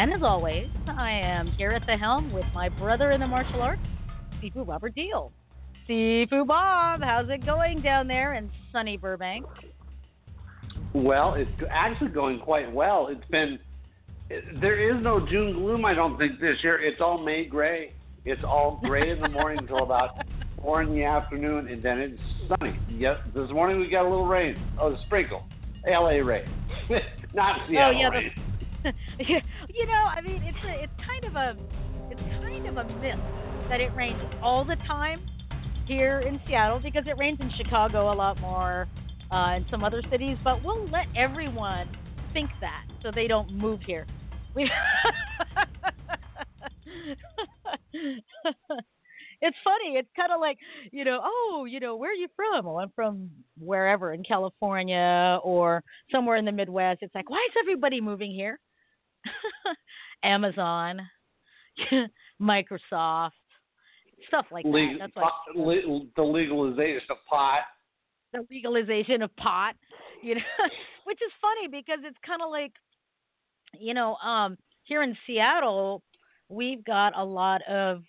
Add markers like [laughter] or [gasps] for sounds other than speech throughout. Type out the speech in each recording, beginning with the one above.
And as always, I am here at the helm with my brother in the martial arts, Sifu Robert Deal. Sifu Bob, how's it going down there in sunny Burbank? Well, it's actually going quite well. It's been there is no June gloom. I don't think this year. It's all May gray. It's all gray in the morning until about [laughs] four in the afternoon, and then it's sunny. Yes, this morning we got a little rain. Oh, a sprinkle, L.A. rain, [laughs] not Seattle oh yeah, rain. the, [laughs] you know, I mean, it's a, it's kind of a, it's kind of a myth that it rains all the time here in Seattle because it rains in Chicago a lot more, uh, and some other cities. But we'll let everyone think that so they don't move here. We [laughs] it's funny. It's kind of like, you know, oh, you know, where are you from? Well, I'm from wherever in California or somewhere in the Midwest. It's like, why is everybody moving here? [laughs] Amazon, [laughs] Microsoft, stuff like that. That's pot- le- the legalization of pot. the legalization of pot, you know, [laughs] which is funny because it's kind of like, you know, um, here in Seattle, we've got a lot of,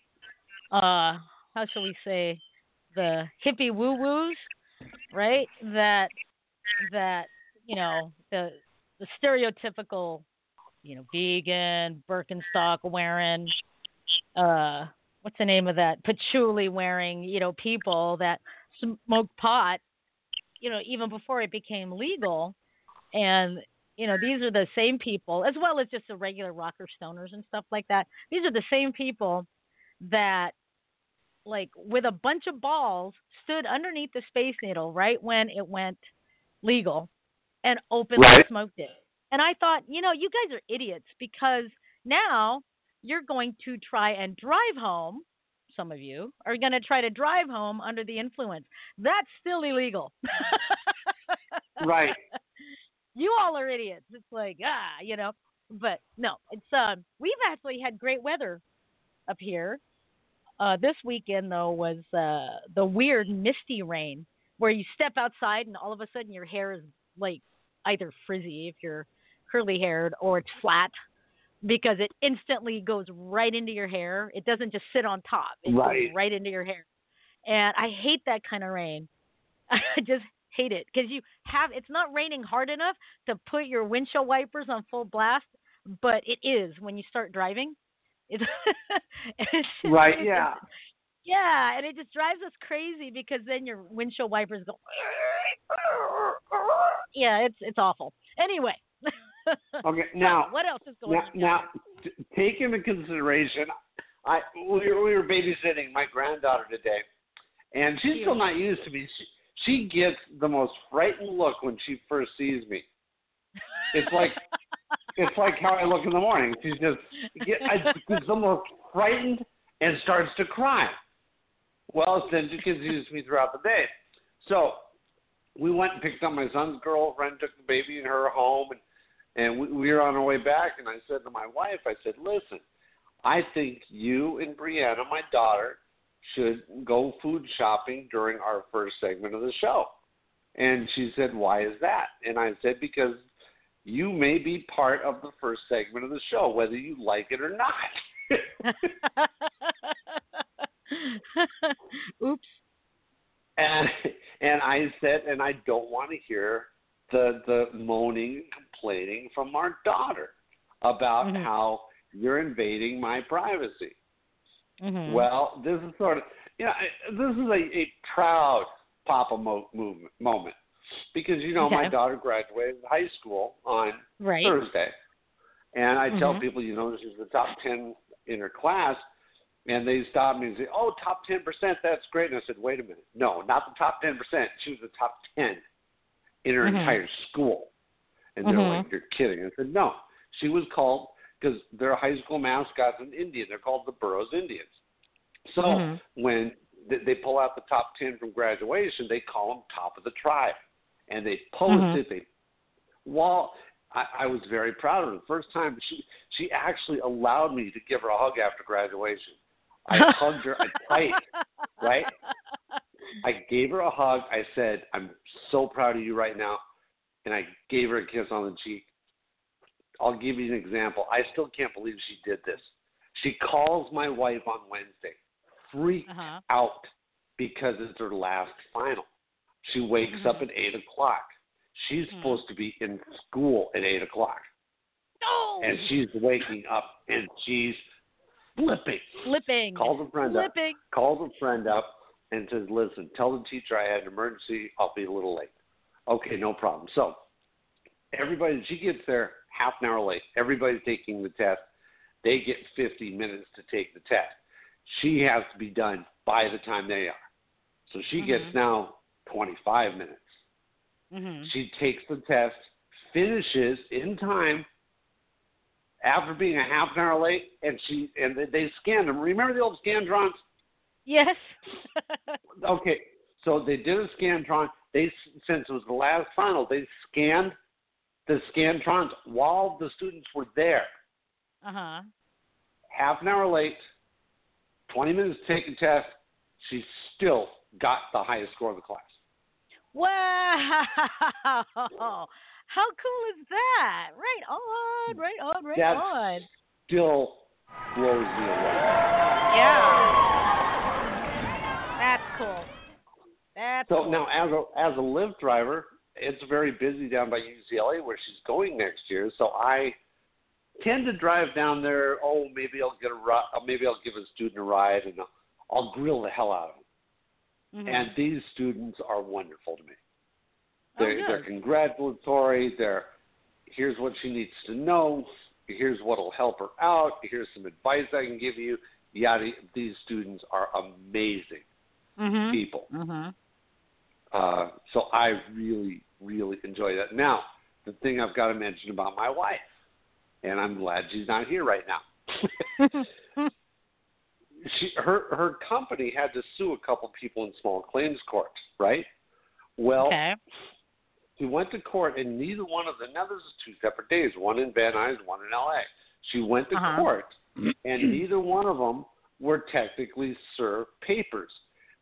uh, how shall we say, the hippie woo woos, right? That that you know the the stereotypical, you know, vegan Birkenstock wearing, uh, what's the name of that patchouli wearing, you know, people that smoke pot you know, even before it became legal. And, you know, these are the same people, as well as just the regular rocker stoners and stuff like that. These are the same people that, like, with a bunch of balls, stood underneath the Space Needle right when it went legal and openly Right. smoked it. And I thought, you know, you guys are idiots because now you're going to try and drive home. Some of you are going to try to drive home under the influence. That's still illegal. Right. [laughs] You all are idiots. It's like, ah, you know. But no, it's um we've actually had great weather up here. Uh this weekend though was uh the weird misty rain where you step outside and all of a sudden your hair is like either frizzy if you're curly haired or it's flat because it instantly goes right into your hair. It doesn't just sit on top. It Right. goes right into your hair. And I hate that kind of rain. [laughs] I just hate it because you have it's not raining hard enough to put your windshield wipers on full blast, but it is when you start driving. [laughs] It's, it's Right. Yeah. yeah, and it just drives us crazy because then your windshield wipers go. [laughs] Yeah, it's it's awful. Anyway. [laughs] Okay. Now. what else is going Now, on? now t- take into consideration, I we were, we were babysitting my granddaughter today, and she's still not used to me. She, she gets the most frightened look when she first sees me. It's like [laughs] it's like how I look in the morning. She's just get, I, she's almost frightened and starts to cry. Well, then she continues me throughout the day. So we went and picked up my son's girlfriend, took the baby and her home, and and we, we were on our way back. And I said to my wife, I said, "Listen, I think you and Brianna, my daughter, should go food shopping during our first segment of the show." And she said, "Why is that?" And I said, "Because you may be part of the first segment of the show, whether you like it or not." [laughs] Oops. and and I said, and I don't want to hear the the moaning and complaining from our daughter about Mhm. how you're invading my privacy. Mhm. Well, this is sort of you know I- this is a, a proud Papa mo- movement moment because you know my daughter graduated high school on right. Thursday, And I tell Mhm. people, you know, she's the top 10 in her class. And they stop me and say, oh, top 10%, that's great. And I said, wait a minute. No, not the top 10%. She was the top 10 in her Mhm. entire school. And they're Mhm. like, you're kidding. I said, no. She was called, because their high school mascot's an Indian. They're called the Burroughs Indians. So Mhm. when th- they pull out the top 10 from graduation, they call them top of the tribe. And they post Mhm. it. They well, I, I was very proud of her. The first time she she actually allowed me to give her a hug after graduation. I hugged her tight, [laughs] right? I gave her a hug. I said, "I'm so proud of you right now," and I gave her a kiss on the cheek. I'll give you an example. I still can't believe she did this. She calls my wife on Wednesday, freaked Uh-huh. out because it's her last final. She wakes up at eight o'clock. She's Mhm. supposed to be in school at eight o'clock, No. and she's waking up and she's flipping. flipping. Calls a friend up flipping. calls a friend up and says, "Listen, tell the teacher I had an emergency. I'll be a little late." Okay, no problem. So everybody, she gets there half an hour late. Everybody's taking the test. They get 50 minutes to take the test. She has to be done by the time they are. So she gets Mhm. now 25 minutes. Mhm. She takes the test, finishes in time after being a half an hour late, and she and they, scanned them. Remember the old Scantrons? Yes. [laughs] Okay, so they did a scantron. They since it was the last final, they scanned the scantrons while the students were there. uh huh. Half an hour late, twenty minutes to take a test. She still got the highest score of the class. Wow. [laughs] How cool is that? Right on, right on, right That's- on. Still blows me away. Yeah. Cool. That's So cool. now, as a as a Lyft driver, it's very busy down by UCLA where she's going next year. So I tend to drive down there. Oh, maybe I'll get a uh, maybe I'll give a student a ride, and I'll, I'll grill the hell out of them. Mhm. And these students are wonderful to me. Oh, They're, they're congratulatory. They're here's what she needs to know. Here's what'll help her out. Here's some advice I can give you. Yada. These students are amazing Mhm. people. Mhm. Uh, so I really, really enjoy that. Now, the thing I've got to mention about my wife, and I'm glad she's not here right now. [laughs] she, her, her company had to sue a couple people in small claims court, right? Well, okay. she went to court, and neither one of them. Now, this is two separate days. One in Van Nuys, one in L.A. She went to Uh-huh. court, and neither one of them were technically served papers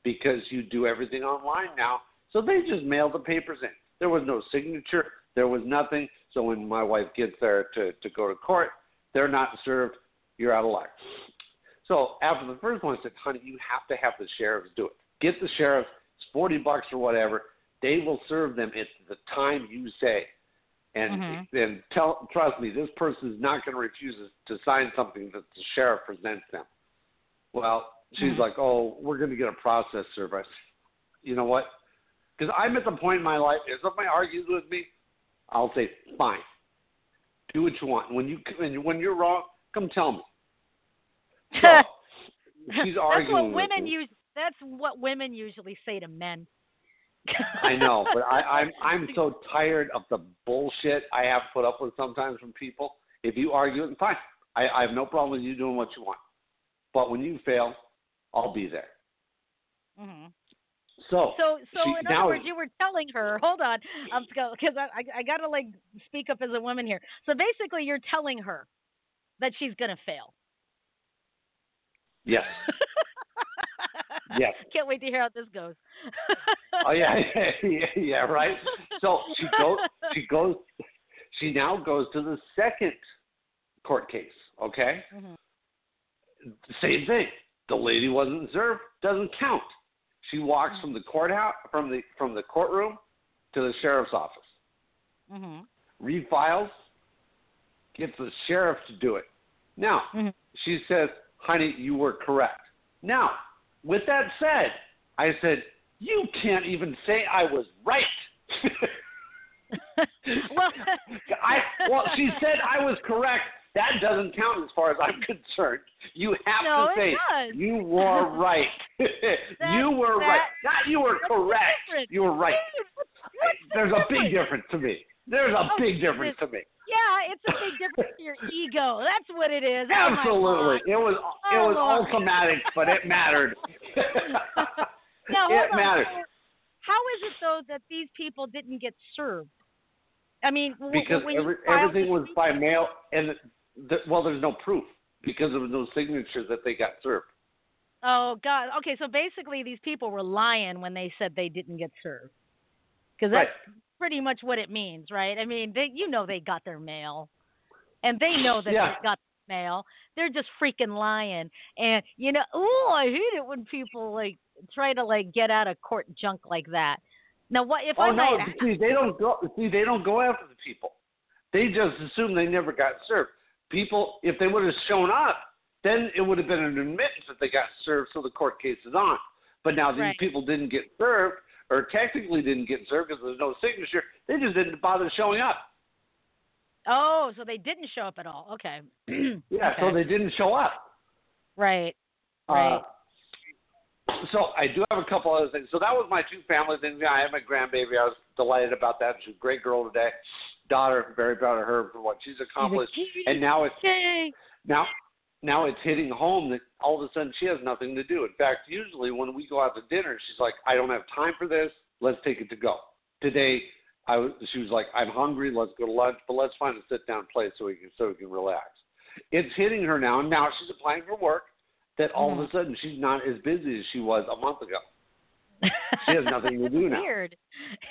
because you do everything online now. So they just mailed the papers in. There was no signature. There was nothing. So when my wife gets there to, to go to court, they're not served. You're out of luck. So after the first one, I said, honey, you have to have the sheriffs do it. Get the sheriff. It's 40 bucks or whatever. They will serve them at the time you say. And Mhm. and tell trust me, this person is not going to refuse to sign something that the sheriff presents them. Well, she's Mhm. like, "Oh, we're going to get a process service." You know what? Because I'm at the point in my life, if somebody argues with me, I'll say, "Fine, do what you want." When you when, when you're wrong, come tell me. [laughs] So, she's that's arguing what with women me. use. That's what women usually say to men. [laughs] I know, but I, I'm I'm so [laughs] tired of the bullshit I have to put up with sometimes from people. If you argue fine. I, I have no problem with you doing what you want. But when you fail, I'll be there. hmm So, So, so she- in other words, you were telling her, hold on, um, because I, I, I got to like speak up as a woman here. So basically, you're telling her that she's gonna fail. yes, [laughs] yes. Can't wait to hear how this goes. [laughs] Oh yeah, yeah, yeah, right. So she goes, she goes, she now goes to the second court case. Okay, Mhm. same thing. The lady wasn't served. Doesn't count. She walks from the courthouse, from the from the courtroom to the sheriff's office. Mhm. refiles, gets the sheriff to do it. Now, Mhm. she says, honey, you were correct. Now, with that said, I said, you can't even say I was right. [laughs] well, [laughs] I well, she said I was correct That doesn't count as far as I'm [laughs] concerned. You have No, to say you were right. you were right. Not you were correct. You were right. Dude, what's, what's the There's a big difference? to me. There's a Oh, big difference to me. Yeah, it's a big difference to your [laughs] ego. That's what it is. Oh, Absolutely. It was oh, it Oh, was Lord. automatic, but it mattered. [laughs] Now, it on. mattered. How is it though that these people didn't get served? I mean, because when every, everything was by mail, and the, well, there's no proof because there was no signatures that they got served. Oh God. Okay, so basically these people were lying when they said they didn't get served. Because Right. that's pretty much what it means, right? I mean, they you know they got their mail. And they know that Yeah. they got their mail. They're just freaking lying. And you know, oh, I hate it when people like try to like get out of court junk like that. Now what if oh I no! might See, they don't go. See, they don't go after the people. They just assume they never got served. People, if they would have shown up, then it would have been an admittance that they got served, so the court case is on. But now these Right. people didn't get served, or technically didn't get served because there's no signature. They just didn't bother showing up. Oh, so they didn't show up at all. Okay. [clears throat] Yeah, so they didn't show up. Right. Right. Uh, so I do have a couple other things. So that was my two family things. Yeah, I had my grandbaby. I was delighted about that. She's a great girl today. Daughter, very proud of her for what she's accomplished. And now it's now now it's hitting home that all of a sudden she has nothing to do. In fact, usually when we go out to dinner, she's like, "I don't have time for this. Let's take it to go." Today, I was, she was like, "I'm hungry. Let's go to lunch, but let's find a sit down place so we can so we can relax." It's hitting her now. and Now she's applying for work. That all of a sudden she's not as busy as she was a month ago. She has nothing to do It's now. Weird.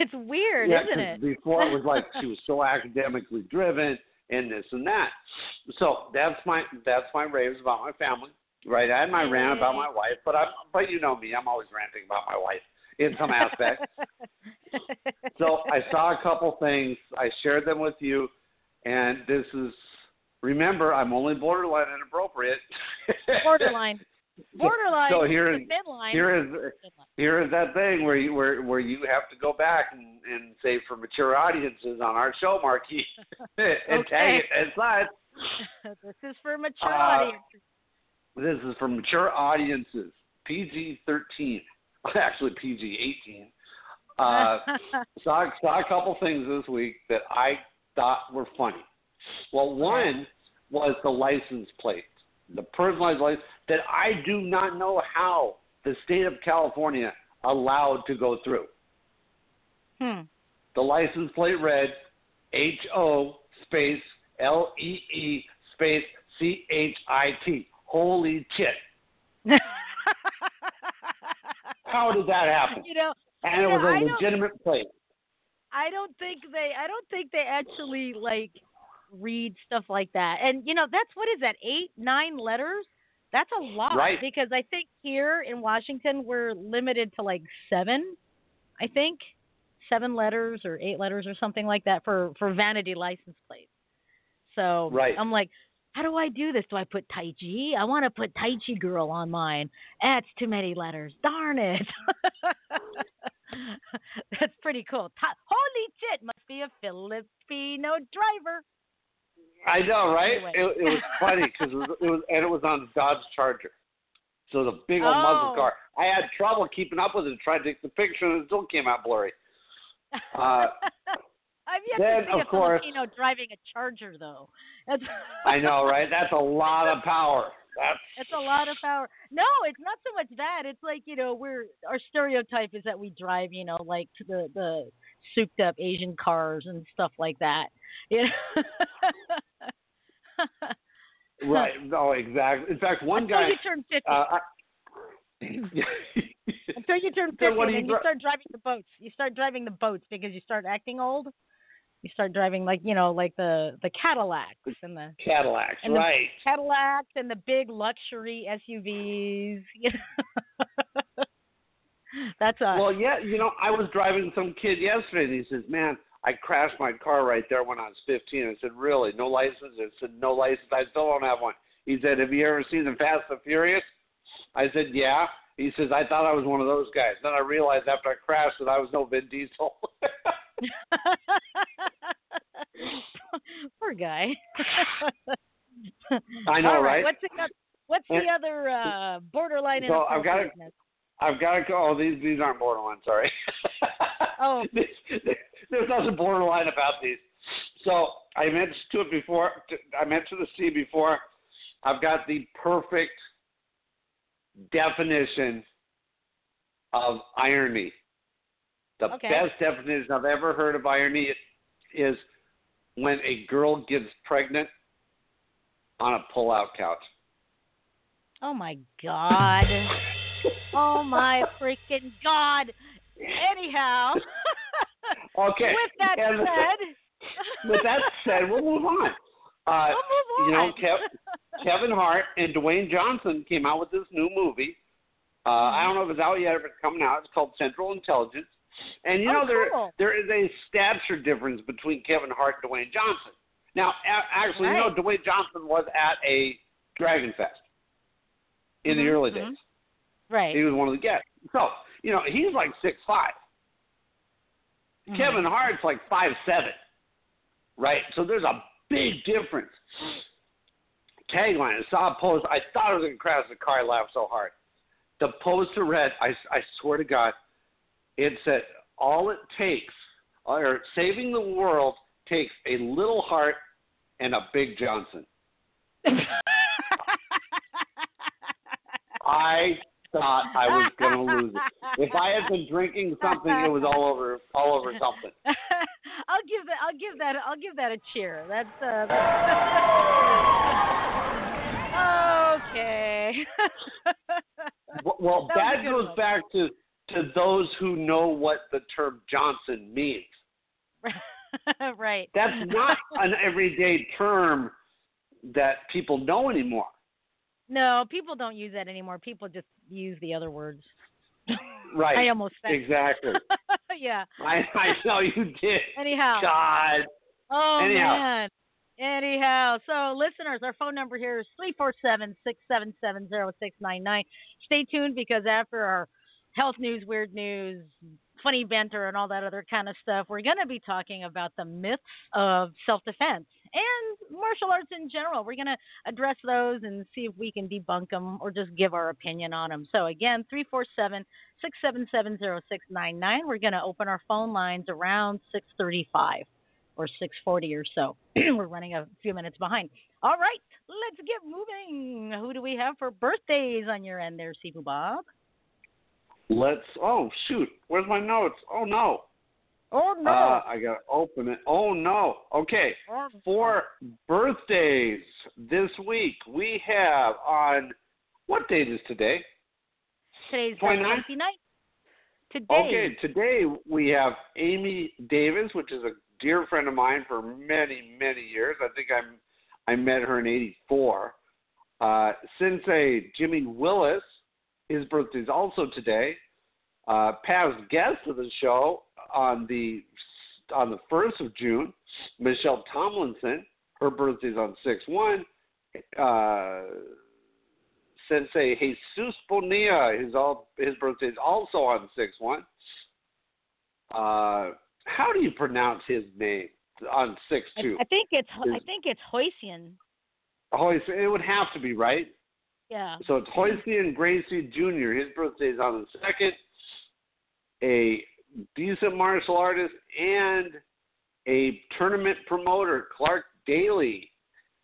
It's weird, Yeah, isn't it? Before it was like [laughs] she was so academically driven and this and that. So that's my that's my raves about my family. Right. I had my rant about my wife, but I'm but you know me, I'm always ranting about my wife in some aspect. [laughs] so I saw a couple things. I shared them with you and this is remember I'm only borderline inappropriate. borderline. [laughs] Borderline. So here is the thin line. here is here is that thing where you where where you have to go back and, and say for mature audiences on our show marquee [laughs] [laughs] and Okay. tag it as such. [laughs] this is for mature Uh, audiences. This is for mature audiences, PG thirteen, actually PG eighteen. Uh, saw saw a couple things this week that I thought were funny. Well, one was the license plate, the personalized license that I do not know how the state of California allowed to go through. hmm. The license plate read H O space L E E space C H I T. Holy shit. [laughs] How did that happen? you know, And it was a I legitimate plate. I don't think they I don't think they actually like read stuff like that. And you know, that's what is that, eight, nine letters? That's a lot. Right. Because I think here in Washington we're limited to like seven, I think. Seven letters or eight letters or something like that for, for vanity license plates. So Right. I'm like, how do I do this? Do I put Tai Chi? I want to put Tai Chi girl on mine. That's too many letters. Darn it. [laughs] That's pretty cool. Ta- Holy shit, must be a Filipino driver. I know, right? Anyway. It, it was funny because it was, it was and it was on Dodge Charger, so the big old muscle Oh. car. I had trouble keeping up with it. Tried to take the picture and it still came out blurry. [laughs] Uh, I've yet then, to see of a course- Filipino driving a Charger, though. That's I [laughs] know, right? That's a lot of power. That's That's a lot of power. No, it's not so much that. It's like you know, we're our stereotype is that we drive, you know, like the the souped up Asian cars and stuff like that. You know? [laughs] [laughs] right. Oh, exactly. In fact, one Until guy. you turn fifty. Uh, I, [laughs] Until you turn [laughs] fifty, what do then you you start driving the boats. You start driving the boats because you start acting old. You start driving like you know, like the the Cadillacs and the Cadillacs, And the- right? Cadillacs and the big luxury SUVs. You know? That's us. Well, yeah, you know, I was driving some kid yesterday, and he says, "Man, I crashed my car right there when I was 15." I said, "Really? No license?" I said, "No license. I still don't have one." He said, "Have you ever seen the Fast and Furious?" I said, "Yeah." He says, "I thought I was one of those guys. Then I realized after I crashed that I was no Vin Diesel." [laughs] Poor guy. [laughs] I know, All right? What's the What's the other uh, borderline So I've got to-? I've got to go. Oh, these these aren't borderline. Sorry. Oh. [laughs] This- there's nothing borderline about these. So I mentioned to it before. I mentioned to the C before. I've got the perfect definition of irony. The Okay. best definition I've ever heard of irony is when a girl gets pregnant on a pull-out couch. Oh my god. [laughs] oh my freaking god. Anyhow. [laughs] Okay. With that and said. [laughs] with that said, we'll move on. Uh, we'll move on. you know. Kev, Kevin Hart and Dwayne Johnson came out with this new movie. Uh, I don't know if it's out yet or if it's coming out. It's called Central Intelligence. And you Oh, know there cool. there is a stature difference between Kevin Hart and Dwayne Johnson. Now, a- actually, you know, Dwayne Johnson was at a Dragon Fest in the Mhm, early mhm. days. Right. He was one of the guests. So, you know, he's like six five. Mhm. Kevin Hart's like five seven, right? So there's a big difference. Tagline: I saw a post. I thought I was gonna crash the car. I laughed so hard. The poster read, I, I swear to God, it said, "All it takes, or saving the world takes a little heart and a big Johnson." [laughs] I thought I was gonna lose it. If I had been drinking something, it was all over, all over something. [laughs] I'll give that. I'll give that. I'll give that a cheer. That's. Uh, that's okay. [laughs] Well, well That that goes one. back to to those who know what the term Johnson means. [laughs] right. That's not an everyday term that people know anymore. No, people don't use that anymore. People just use the other words. Right. [laughs] I almost said. Exactly. [laughs] yeah. I I know you did. Anyhow. God. Oh Anyhow. man. Anyhow, so listeners, our phone number here is three four seven six seven seven zero six nine nine. Stay tuned because after our health news, weird news, funny banter, and all that other kind of stuff, we're going to be talking about the myths of self defense and martial arts in general. We're going to address those and see if we can debunk them or just give our opinion on them. So again, three four seven six seven seven zero six nine nine. We're going to open our phone lines around six thirty five or 6:40 or so. [clears throat] We're running a few minutes behind. All right, let's get moving. Who do we have for birthdays on your end there, Sifu Bob? Let's. Oh shoot. Where's my notes? Oh no. Oh no. Uh, I gotta open it. Oh no. Okay. Oh, For birthdays this week, we have on what date is today? Today's 29th? 29th. Today. Okay, today we have Amy Davis, which is a dear friend of mine for many, many years. I think I'm I met her in '84. Uh, Sensei Jimmy Willis, his birthday is also today. Uh, past guest of the show on the on the first of June, Michelle Tomlinson. Her birthday's on six one. Uh, Sensei Jesus Bonilla, his all his birthday is also on six one. Uh, how do you pronounce his name on six two? I think it's I Is- think it's Hoisian. It's- it would have to be right. Yeah. So it's Hoisty Gracie Jr. His birthday is on the second. A decent martial artist and a tournament promoter, Clark Daly.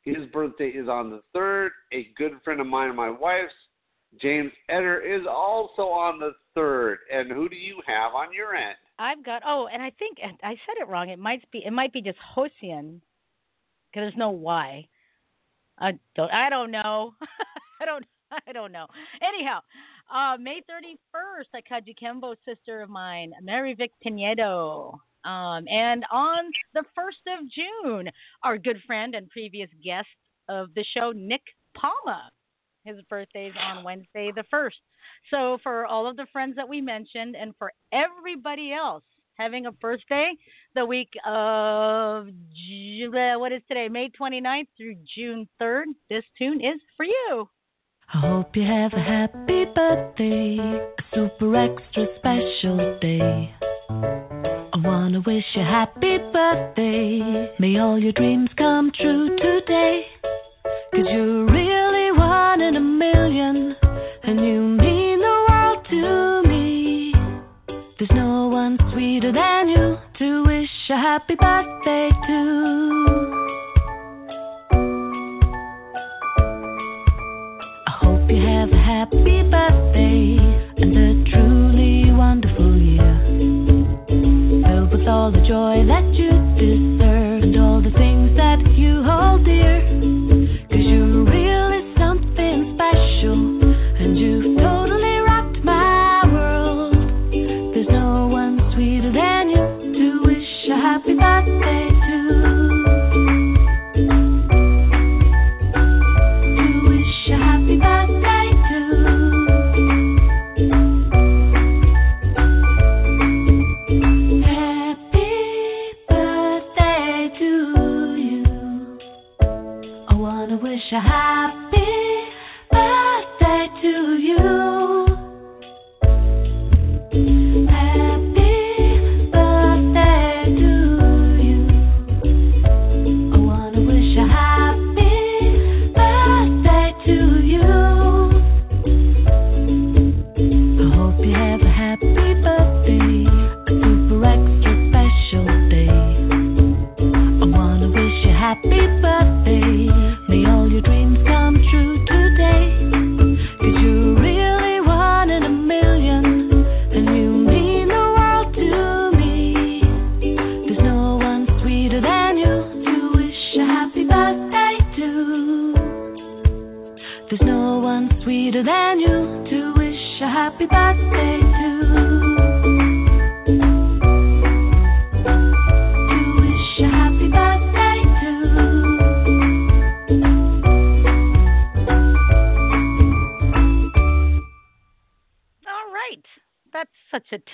His birthday is on the third. A good friend of mine and my wife's, James Eder, is also on the third. And who do you have on your end? I've got oh, and I think I said it wrong. It might be it might be just Hosian because there's no Y. I don't I don't know. [laughs] I don't I don't know. Anyhow, uh, May 31st, I caught Kembo, sister of mine, Mary Vic Pinedo. Um, and on the 1st of June, our good friend and previous guest of the show, Nick Palma. His birthday's on Wednesday the 1st. So, for all of the friends that we mentioned, and for everybody else having a birthday the week of uh, what is today, May 29th through June 3rd, this tune is for you. I hope you have a happy birthday, a super extra special day. I wanna wish you happy birthday. May all your dreams come true today. Cause you're really one in a million, and you mean the world to me. There's no one sweeter than you to wish a happy birthday to. Happy birthday and a truly wonderful year. Filled with all the joy that you deserve and all the things that you hold dear. Cause you're really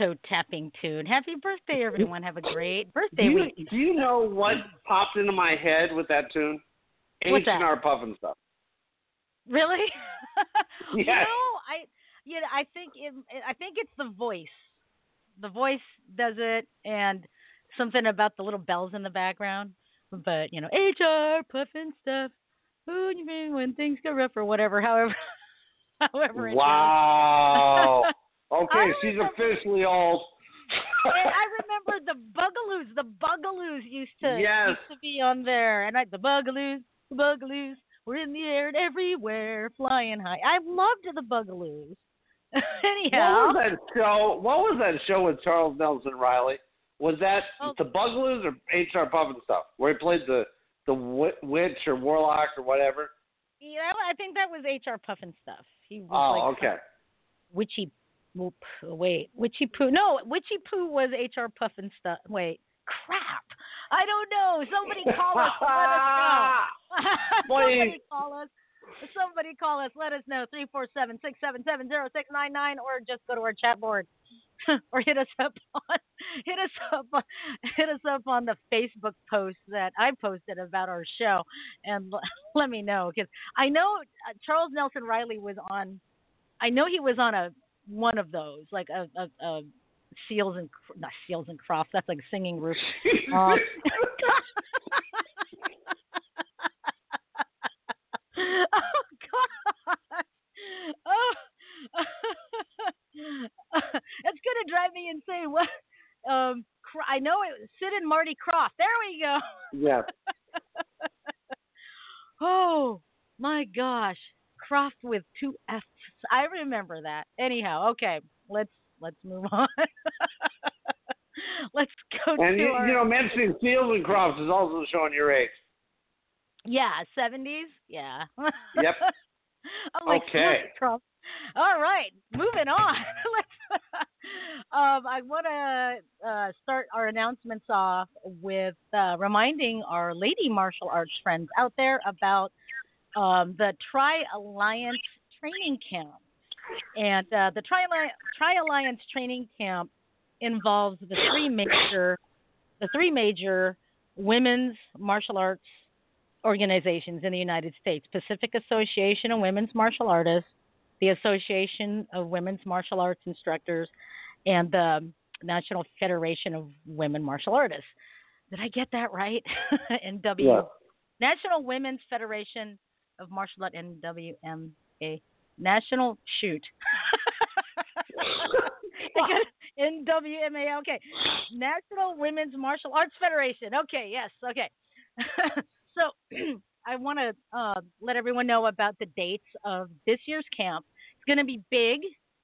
toe tapping tune. Happy birthday, [laughs] everyone. Have a great Do birthday you, week. do you know what popped into my head with that tune? What's that? H&R Pufnstuf. Really? [laughs] You Yes. know, I yeah, I think it, I think it's the voice. The voice does it, and something about the little bells in the background. But you know, HR puffin stuff. Who you mean when things go rough or whatever? [laughs] However, however it. Wow. Okay, I she's remember- officially old. And I [laughs] remember the Bugaloos. The Bugaloos used to Yes. used to be on there, and I the Bugaloos, the Bugaloos were in the air and everywhere, flying high. I loved the Bugaloos. [laughs] Anyhow, What was that show? What was that show with Charles Nelson Reilly? Was that Oh. the Bugaloos or HR Pufnstuf, where he played the the wi- witch or warlock or whatever? yeah, I think that was HR Puffin stuff. He was Oh, like okay. witchy. Wait, witchy poo. No, witchy poo was HR Pufnstuf. Wait, crap. I don't know. Somebody call us. let us know. [laughs] somebody call us. Somebody call us. Let us know. Three four seven six seven seven zero six nine nine, or just go to our chat board, [laughs] or hit us up on hit us up on, hit us up on the Facebook post that I posted about our show, and l- [laughs] let me know because I know uh, Charles Nelson Reilly was on. I know he was on a one of those, like a, a, a Seals and not Seals and Crofts. That's like singing roof. [laughs] Um, [laughs] oh God! Oh, [laughs] it's gonna drive me insane. What? Um, I know it. Sid and Marty Krofft. There we go. yeah. Oh my gosh, Krofft with two F's. I remember that. Anyhow, okay, let's let's move on. [laughs] let's go And to you, our you know, mentioning Seals and Crofts is also showing your age. yeah seventies. Yeah. Yep. [laughs] Like, Okay. "Yes, All right, moving on. [laughs] Let's. um, I want to uh, start our announcements off with uh, reminding our lady martial arts friends out there about um, the Tri Alliance training camp. And uh, the Tri Alliance training camp involves the three major, the three major women's martial arts organizations in the United States Pacific Association of Women's Martial Artists, the Association of Women's Martial Arts Instructors, and the National Federation of Women Martial Artists. Did I get that right? [laughs] NW Yeah. National Women's Federation of Martial Art NWMA National Shoot. [laughs] [laughs] NWMA. Okay, National Women's Martial Arts Federation. Okay, yes. Okay. [laughs] so [clears throat] I want to uh, let everyone know about the dates of this year's camp. It's going to be big.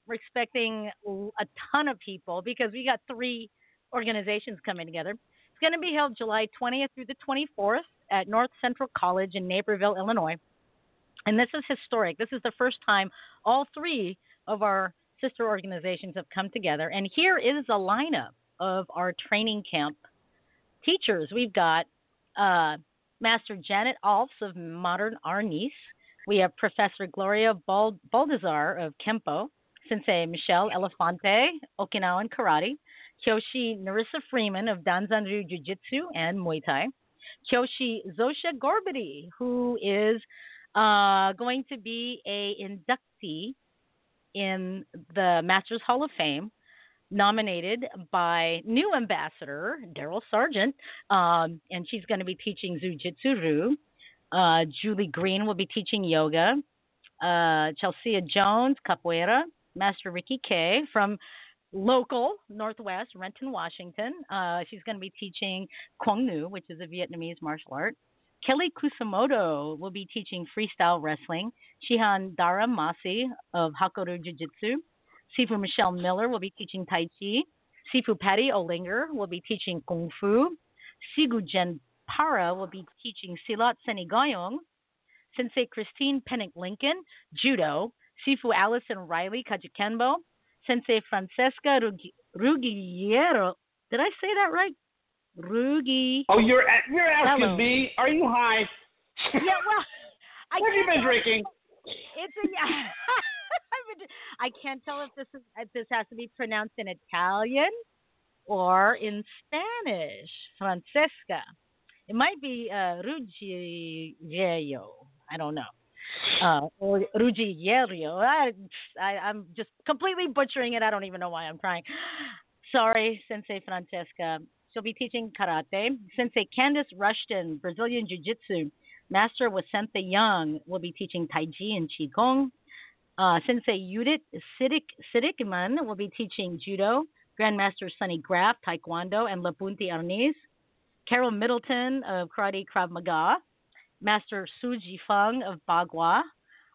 We're expecting a ton of people because we got three organizations coming together. It's going to be held July 20th through the 24th at North Central College in Naperville, Illinois. And this is historic. This is the first time all three of our sister organizations have come together. And here is a lineup of our training camp teachers. We've got uh, Master Janet Alfs of Modern Arnis. We have Professor Gloria Bald- Baldazar of Kempo. Sensei Michelle Elefante, Okinawan Karate. Kyoshi Narissa Freeman of Danzanryu Jiu Jitsu and Muay Thai. Kyoshi Zosha Gorbady, who is uh, going to be a inductee in the Masters Hall of Fame, nominated by new ambassador Daryl Sargent, um, and she's going to be teaching Zujitsu Ryu. Uh, Julie Green will be teaching yoga. Uh, Chelsea Jones, capoeira. Master Ricky K from local Northwest Renton, Washington. Uh, she's going to be teaching Kwang Nu, which is a Vietnamese martial art. Kelly Kusamoto will be teaching freestyle wrestling. Shihan Dara Masi of Hakoru Jiu Jitsu. Sifu Michelle Miller will be teaching Tai Chi. Sifu Patty Olinger will be teaching Kung Fu. Sigu Jen Para will be teaching Silat Senigoyong. Sensei Christine Pennick Lincoln, Judo. Sifu Allison Riley Kajukenbo. Sensei Francesca Ruggiero. Did I say that right? Rugi. Oh, you're you're asking Hello. me? Are you high? Yeah, well, [laughs] I What have you been drinking? It's. [laughs] I've I can't tell if this is if this has to be pronounced in Italian or in Spanish. Francesca. It might be uh, Ruggiero. I don't know. Uh, or Ruggiero. I, I, I'm just completely butchering it. I don't even know why I'm trying. [gasps] Sorry, Sensei Francesca. She'll be teaching karate. Sensei Candice Rushton, Brazilian Jiu Jitsu. Master Wasentha Young will be teaching Tai Chi and Qigong. Uh, Sensei Judith Siddiq Siddiqman will be teaching Judo. Grandmaster Sunny Graff, Taekwondo, and Lapunti Arnis. Carol Middleton of Karate Krav Maga. Master Su Jifeng of Bagua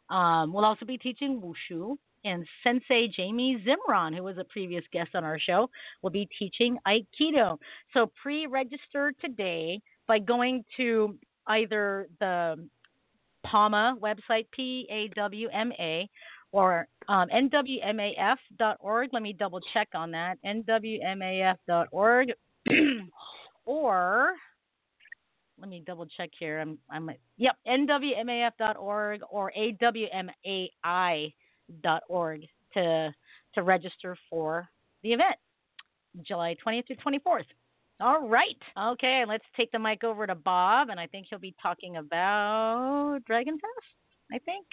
um, will also be teaching Wushu. And Sensei Jamie Zimron, who was a previous guest on our show, will be teaching Aikido. So pre register today by going to either the PAMA website, P A W M A, or um, nwmaf.org. Let me double check on that. nwmaf.org. [clears throat] or let me double check here. I'm, I'm yep, nwmaf.org or awmai.org to to register for the event, July 20th to 24th. All right. Okay, let's take the mic over to Bob, and I think he'll be talking about Dragon Fest. I think.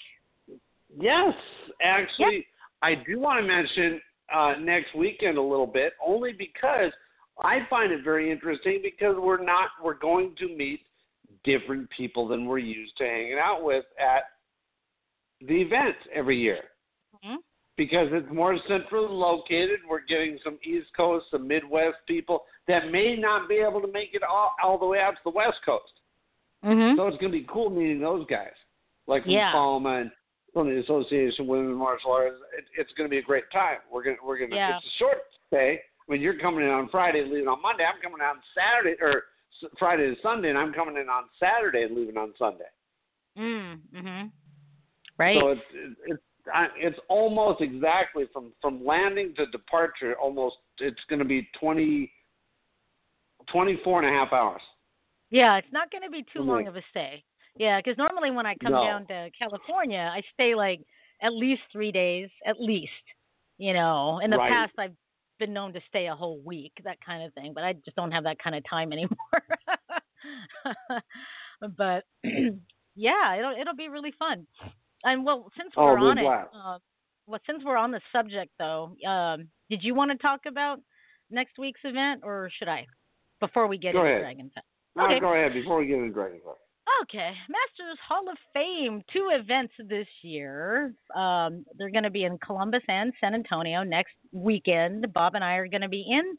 Yes, actually, I do want to mention uh, next weekend a little bit, only because I find it very interesting because we're not we're going to meet different people than we're used to hanging out with at the event every year. Because it's more centrally located, we're getting some East Coast, some Midwest people that may not be able to make it all, all the way out to the West Coast. Mm-hmm. So it's going to be cool meeting those guys, like from Yeah. FOMA and from the Association of Women Martial Arts. It, it's going to be a great time. We're going to we're going to. Yeah. It's a short stay. I mean, you're coming in on Friday, leaving on Monday. I'm coming out on Saturday or Friday to Sunday, and I'm coming in on Saturday and leaving on Sunday. Mm, mm-hmm. Right. So it's it's, I- it's almost exactly from from landing to departure. Almost it's going to be twenty twenty four and a half hours. yeah, it's not going to be too Mhm. long of a stay. Yeah, because normally when I come No. down to California, I stay like at least three days, at least. You know, in the Right. past I've been known to stay a whole week, that kind of thing, but I just don't have that kind of time [laughs] anymore. but [clears throat] yeah, it'll it'll be really fun. And well, since Oh, we're it'll on it, uh, well, since we're on the subject though, um, did you want to talk about next week's event, or should I? Before we get Go into ahead. Dragon Fest. No, Okay. go ahead before we get into Dragon Quest. Okay, Masters Hall of Fame, two events this year. Um, they're going to be in Columbus and San Antonio next weekend. Bob and I are going to be in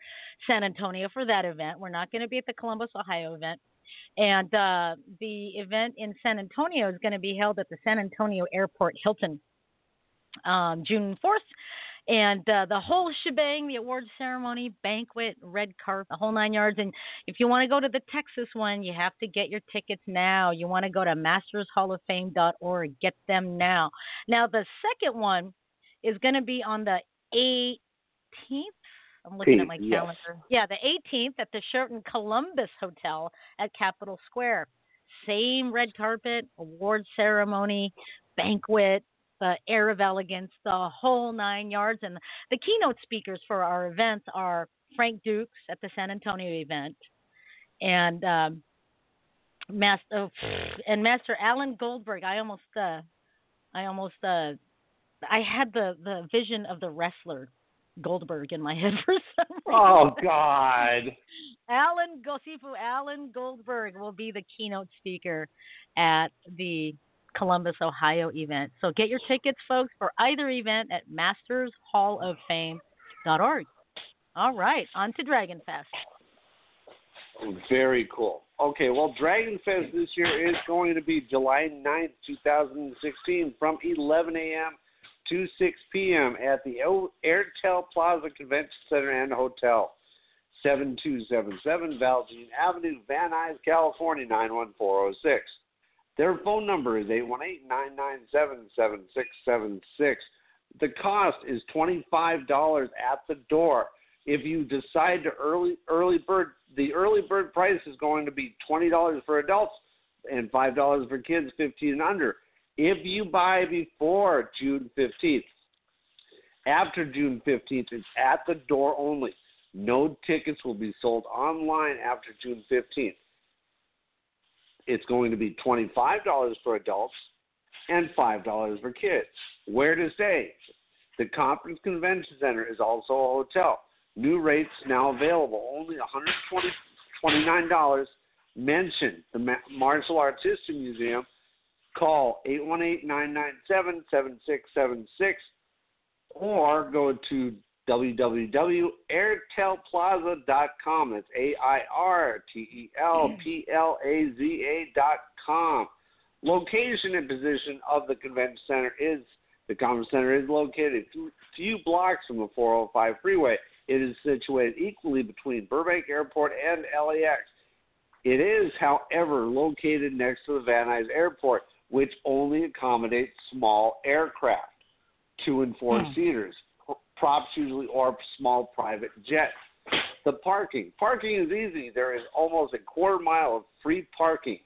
San Antonio for that event. We're not going to be at the Columbus, Ohio event. And uh, the event in San Antonio is going to be held at the San Antonio Airport Hilton um, June 4th. And uh, the whole shebang, the awards ceremony, banquet, red carpet, the whole nine yards. And if you want to go to the Texas one, you have to get your tickets now. You want to go to mastershalloffame.org. Get them now. Now, the second one is going to be on the 18th. I'm looking at my Yes. calendar. Yeah, the 18th at the Sheraton Columbus Hotel at Capitol Square. Same red carpet, award ceremony, banquet, the air of elegance, the whole nine yards. And the keynote speakers for our events are Frank Dux at the San Antonio event, and um, Master oh, and Master Alan Goldberg. I almost, uh, I almost, uh, I had the the vision of the wrestler Goldberg in my head [laughs] for some oh, reason. Oh God. Alan Gosifu Alan Goldberg will be the keynote speaker at the Columbus, Ohio event. So get your tickets, folks, for either event at mastershalloffame.org. All right, on to Dragon Fest. Very cool. Okay, well, Dragon Fest this year is going to be July 9th, 2016, from 11 a.m. to 6 p.m. at the Airtel Plaza Convention Center and Hotel, 7277 Valjean Avenue, Van Nuys, California, 91406. Their phone number is 818-997-7676. The cost is $25 at the door. If you decide to early early bird, the early bird price is going to be $20 for adults and $5 for kids 15 and under. If you buy before June 15th, after June 15th, it's at the door only. No tickets will be sold online after June 15th. It's going to be $25 for adults and $5 for kids. Where to stay? The Conference Convention Center is also a hotel. New rates now available, only $129. Mention the Martial Arts History Museum. Call 818-997-7676 or go to www.airtelplaza.com. That's A I R T E L P L A Z A dot com. Location and position of the convention center is the conference center is located a few blocks from the 405 freeway. It is situated equally between Burbank Airport and LAX. It is, however, located next to the Van Nuys Airport, which only accommodates small aircraft, two and four Hmm. seaters, props usually, or small private jets. The parking. Parking is easy. There is almost a quarter mile of free parking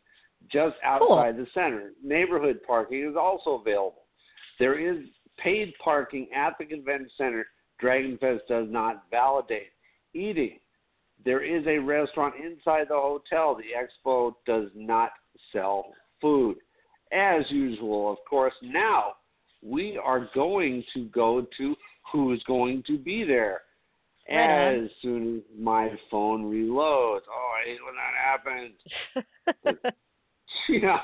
just outside the center. Neighborhood parking is also available. There is paid parking at the convention center. Dragon Fest does not validate. Eating. There is a restaurant inside the hotel. The expo does not sell food. As usual, of course, now we are going to go to who's going to be there. As soon as my phone reloads. Oh, I hate when that happens. [laughs] you know,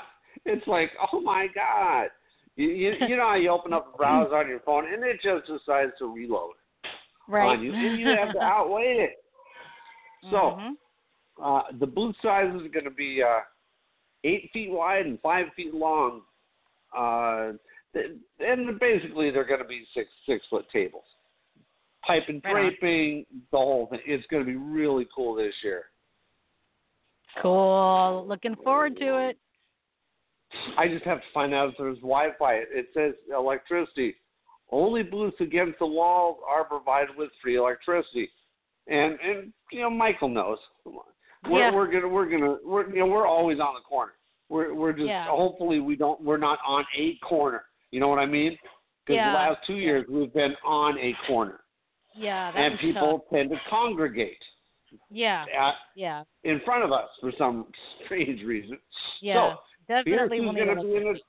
it's like, oh my god. You, you, you know how you open up a browser on your phone and it just decides to reload right. on you, and you have to outweigh it. So Mhm. uh, the booth size is going to be uh, eight feet wide and five feet long, uh, and basically they're going to be six six foot tables, pipe and draping, the whole thing. It's going to be really cool this year. cool. Looking forward to it. I just have to find out if there's Wi-Fi. It says electricity. Only booths against the walls are provided with free electricity, and and you know Michael knows. We're Yeah. we're gonna we're gonna we're you know we're always on the corner. We're we're just Yeah. hopefully we don't we're not on a corner. You know what I mean? Because Yeah. the last two years we've been on a corner, Yeah, and people tough. tend to congregate Yeah, at, yeah, in front of us for some strange reason. yeah. So, Here's Definitely who's gonna be in the.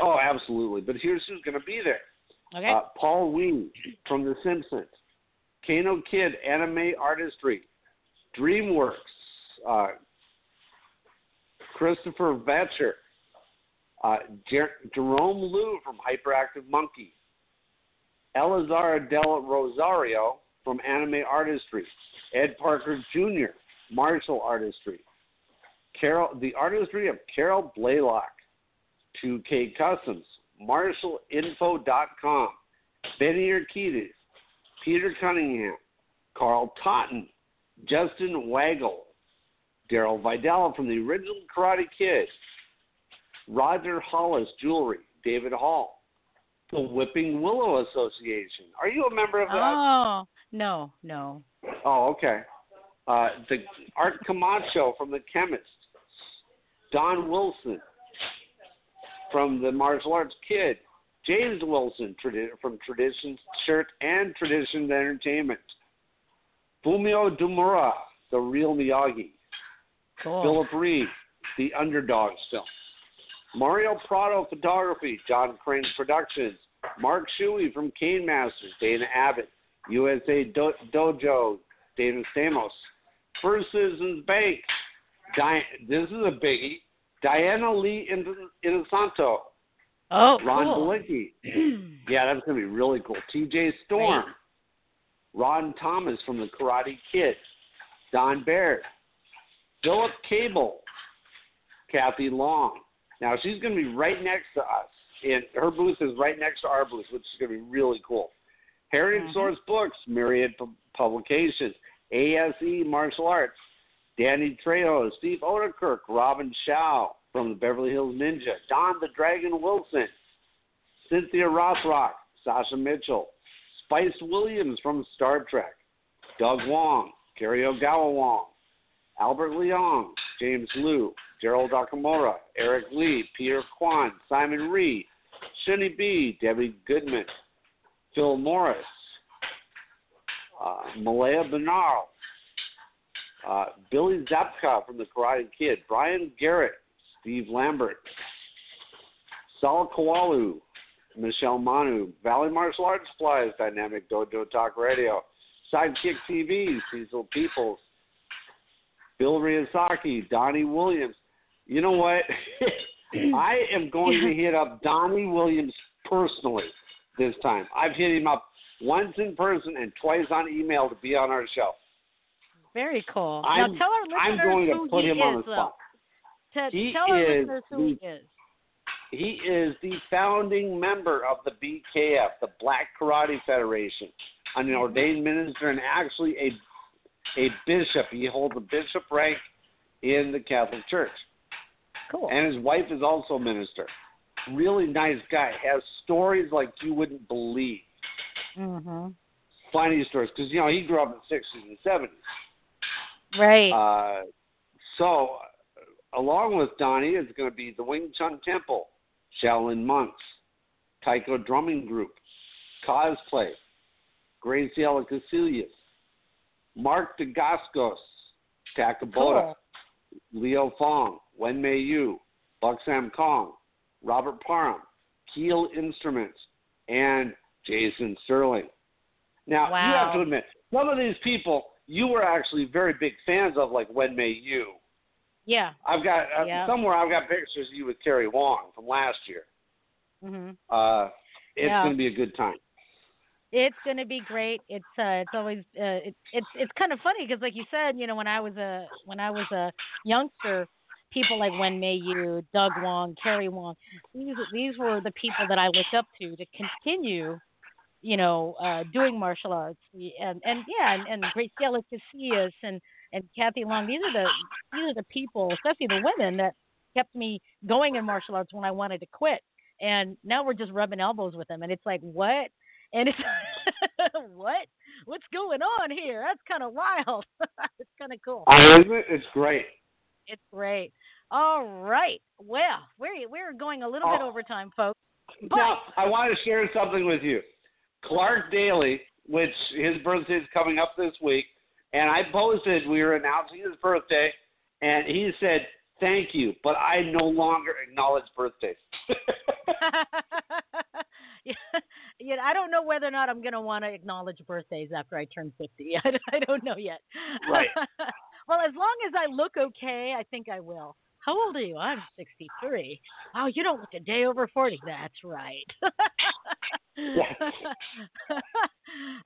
Oh, absolutely. But here's who's going to be there. Okay. Uh, Paul Ween from The Simpsons, Kano Kid Anime Artistry, DreamWorks, uh, Christopher Vetcher, uh, Jer- Jerome Liu from Hyperactive Monkey, Elazar Del Rosario from Anime Artistry, Ed Parker Jr., Martial Artistry, Carol, the Artistry of Carol Blaylock, 2K Customs, MartialInfo.com, Benny Urquidez, Peter Cunningham, Carl Totten, Justin Waggle, Daryl Vidal from the original Karate Kid, Roger Hollis Jewelry, David Hall, the Whipping Willow Association. Are you a member of that? Oh no, no. Oh, okay. Uh, the Art Camacho from The Chemist, Don Wilson from the Martial Arts Kid, James Wilson from Traditions Shirt and Traditions Entertainment, Fumio Demura, The Real Miyagi, Cool. Philip Reed, The Underdogs Film, Mario Prado Photography, John Crane Productions, Mark Shuey from Cane Masters, Dana Abbott, USA Do- Dojo, Dana Stamos, First Citizens Bank, Di- this is a biggie, Diana Lee In- Inosanto, oh, Ron cool. Balicki. [clears throat] Yeah, that's going to be really cool. TJ Storm, Ron Thomas from the Karate Kid, Don Baird, Philip Cable, Kathy Long. Now she's going to be right next to us, and her booth is right next to our booth, which is going to be really cool. Heritage Mhm. Source Books, Myriad Pu- Publications, ASE Martial Arts, Danny Trejo, Steve Oedekerk, Robin Shou from the Beverly Hills Ninja, Don the Dragon Wilson, Cynthia Rothrock, Sasha Mitchell, Spice Williams from Star Trek, Doug Wong, Gary Ogawa Wong, Albert Leong, James Liu, Gerald Nakamura, Eric Lee, Peter Kwan, Simon Rhee, Shunny B, Debbie Goodman, Phil Morris, uh, Malaya Bernal, uh, Billy Zabka from The Karate Kid, Brian Garrett, Steve Lambert, Sal Kawalu, Michelle Manu, Valley Martial Arts Supplies, Dynamic Dojo Talk Radio, Sidekick TV, Cecil Peoples, Bill Ryusaki, Donnie Williams. You know what? [laughs] I am going to hit up Donnie Williams personally this time. I've hit him up once in person and twice on email to be on our show. Very cool. I'm- now tell our listeners I'm going to put him is, on the spot. To He tell our listeners who he is. He is the founding member of the BKF, the Black Karate Federation, an ordained minister and actually a a bishop. He holds a bishop rank in the Catholic Church. Cool. And his wife is also a minister. Really nice guy. Has stories like you wouldn't believe. Mm-hmm. Funny stories because you know he grew up in the sixties and seventies. Right. Uh, so, along with Donnie is going to be the Wing Chun Temple, Shaolin Monks, Taiko Drumming Group, Cosplay, Graciela Casillas, Mark Dacascos, Takaboda, cool. Leo Fong, Wen Mei Yu, Bucksam Kong, Robert Parham, Keel Instruments, and Jason Sterling. Now, you have to admit, some of these people you were actually very big fans of, like Wen Mei Yu. Yeah. I've got uh, somewhere I've got pictures of you with Terry Wong from last year. Mhm. Uh, it's Yeah. going to be a good time. It's going to be great. It's uh, it's always uh, it's it's it's kind of funny because, like you said, you know, when I was a when I was a youngster, people like Wen Mei Yu, Doug Wong, Kerry Wong, these these were the people that I looked up to to continue, you know, uh, doing martial arts. And and yeah, and, and Graciela Casillas and and Kathy Long. These are the these are the people, especially the women, that kept me going in martial arts when I wanted to quit. And now we're just rubbing elbows with them, and it's like what? And it's [laughs] what? What's going on here? That's kind of wild. [laughs] it's kind of cool. Oh, isn't it? It's great. It's great. All right. Well, we're we're going a little bit Oh. over time, folks. But Now, I want to share something with you. Clark Daly, which his birthday is coming up this week, and I posted, we were announcing his birthday, and he said, Thank you, but I no longer acknowledge birthdays. [laughs] yeah, yeah, I don't know whether or not I'm going to want to acknowledge birthdays after I turn 50. I, [laughs] I don't know yet. Right. [laughs] well, as long as I look okay, I think I will. How old are you? I'm 63. Oh, you don't look a day over 40. That's right. [laughs]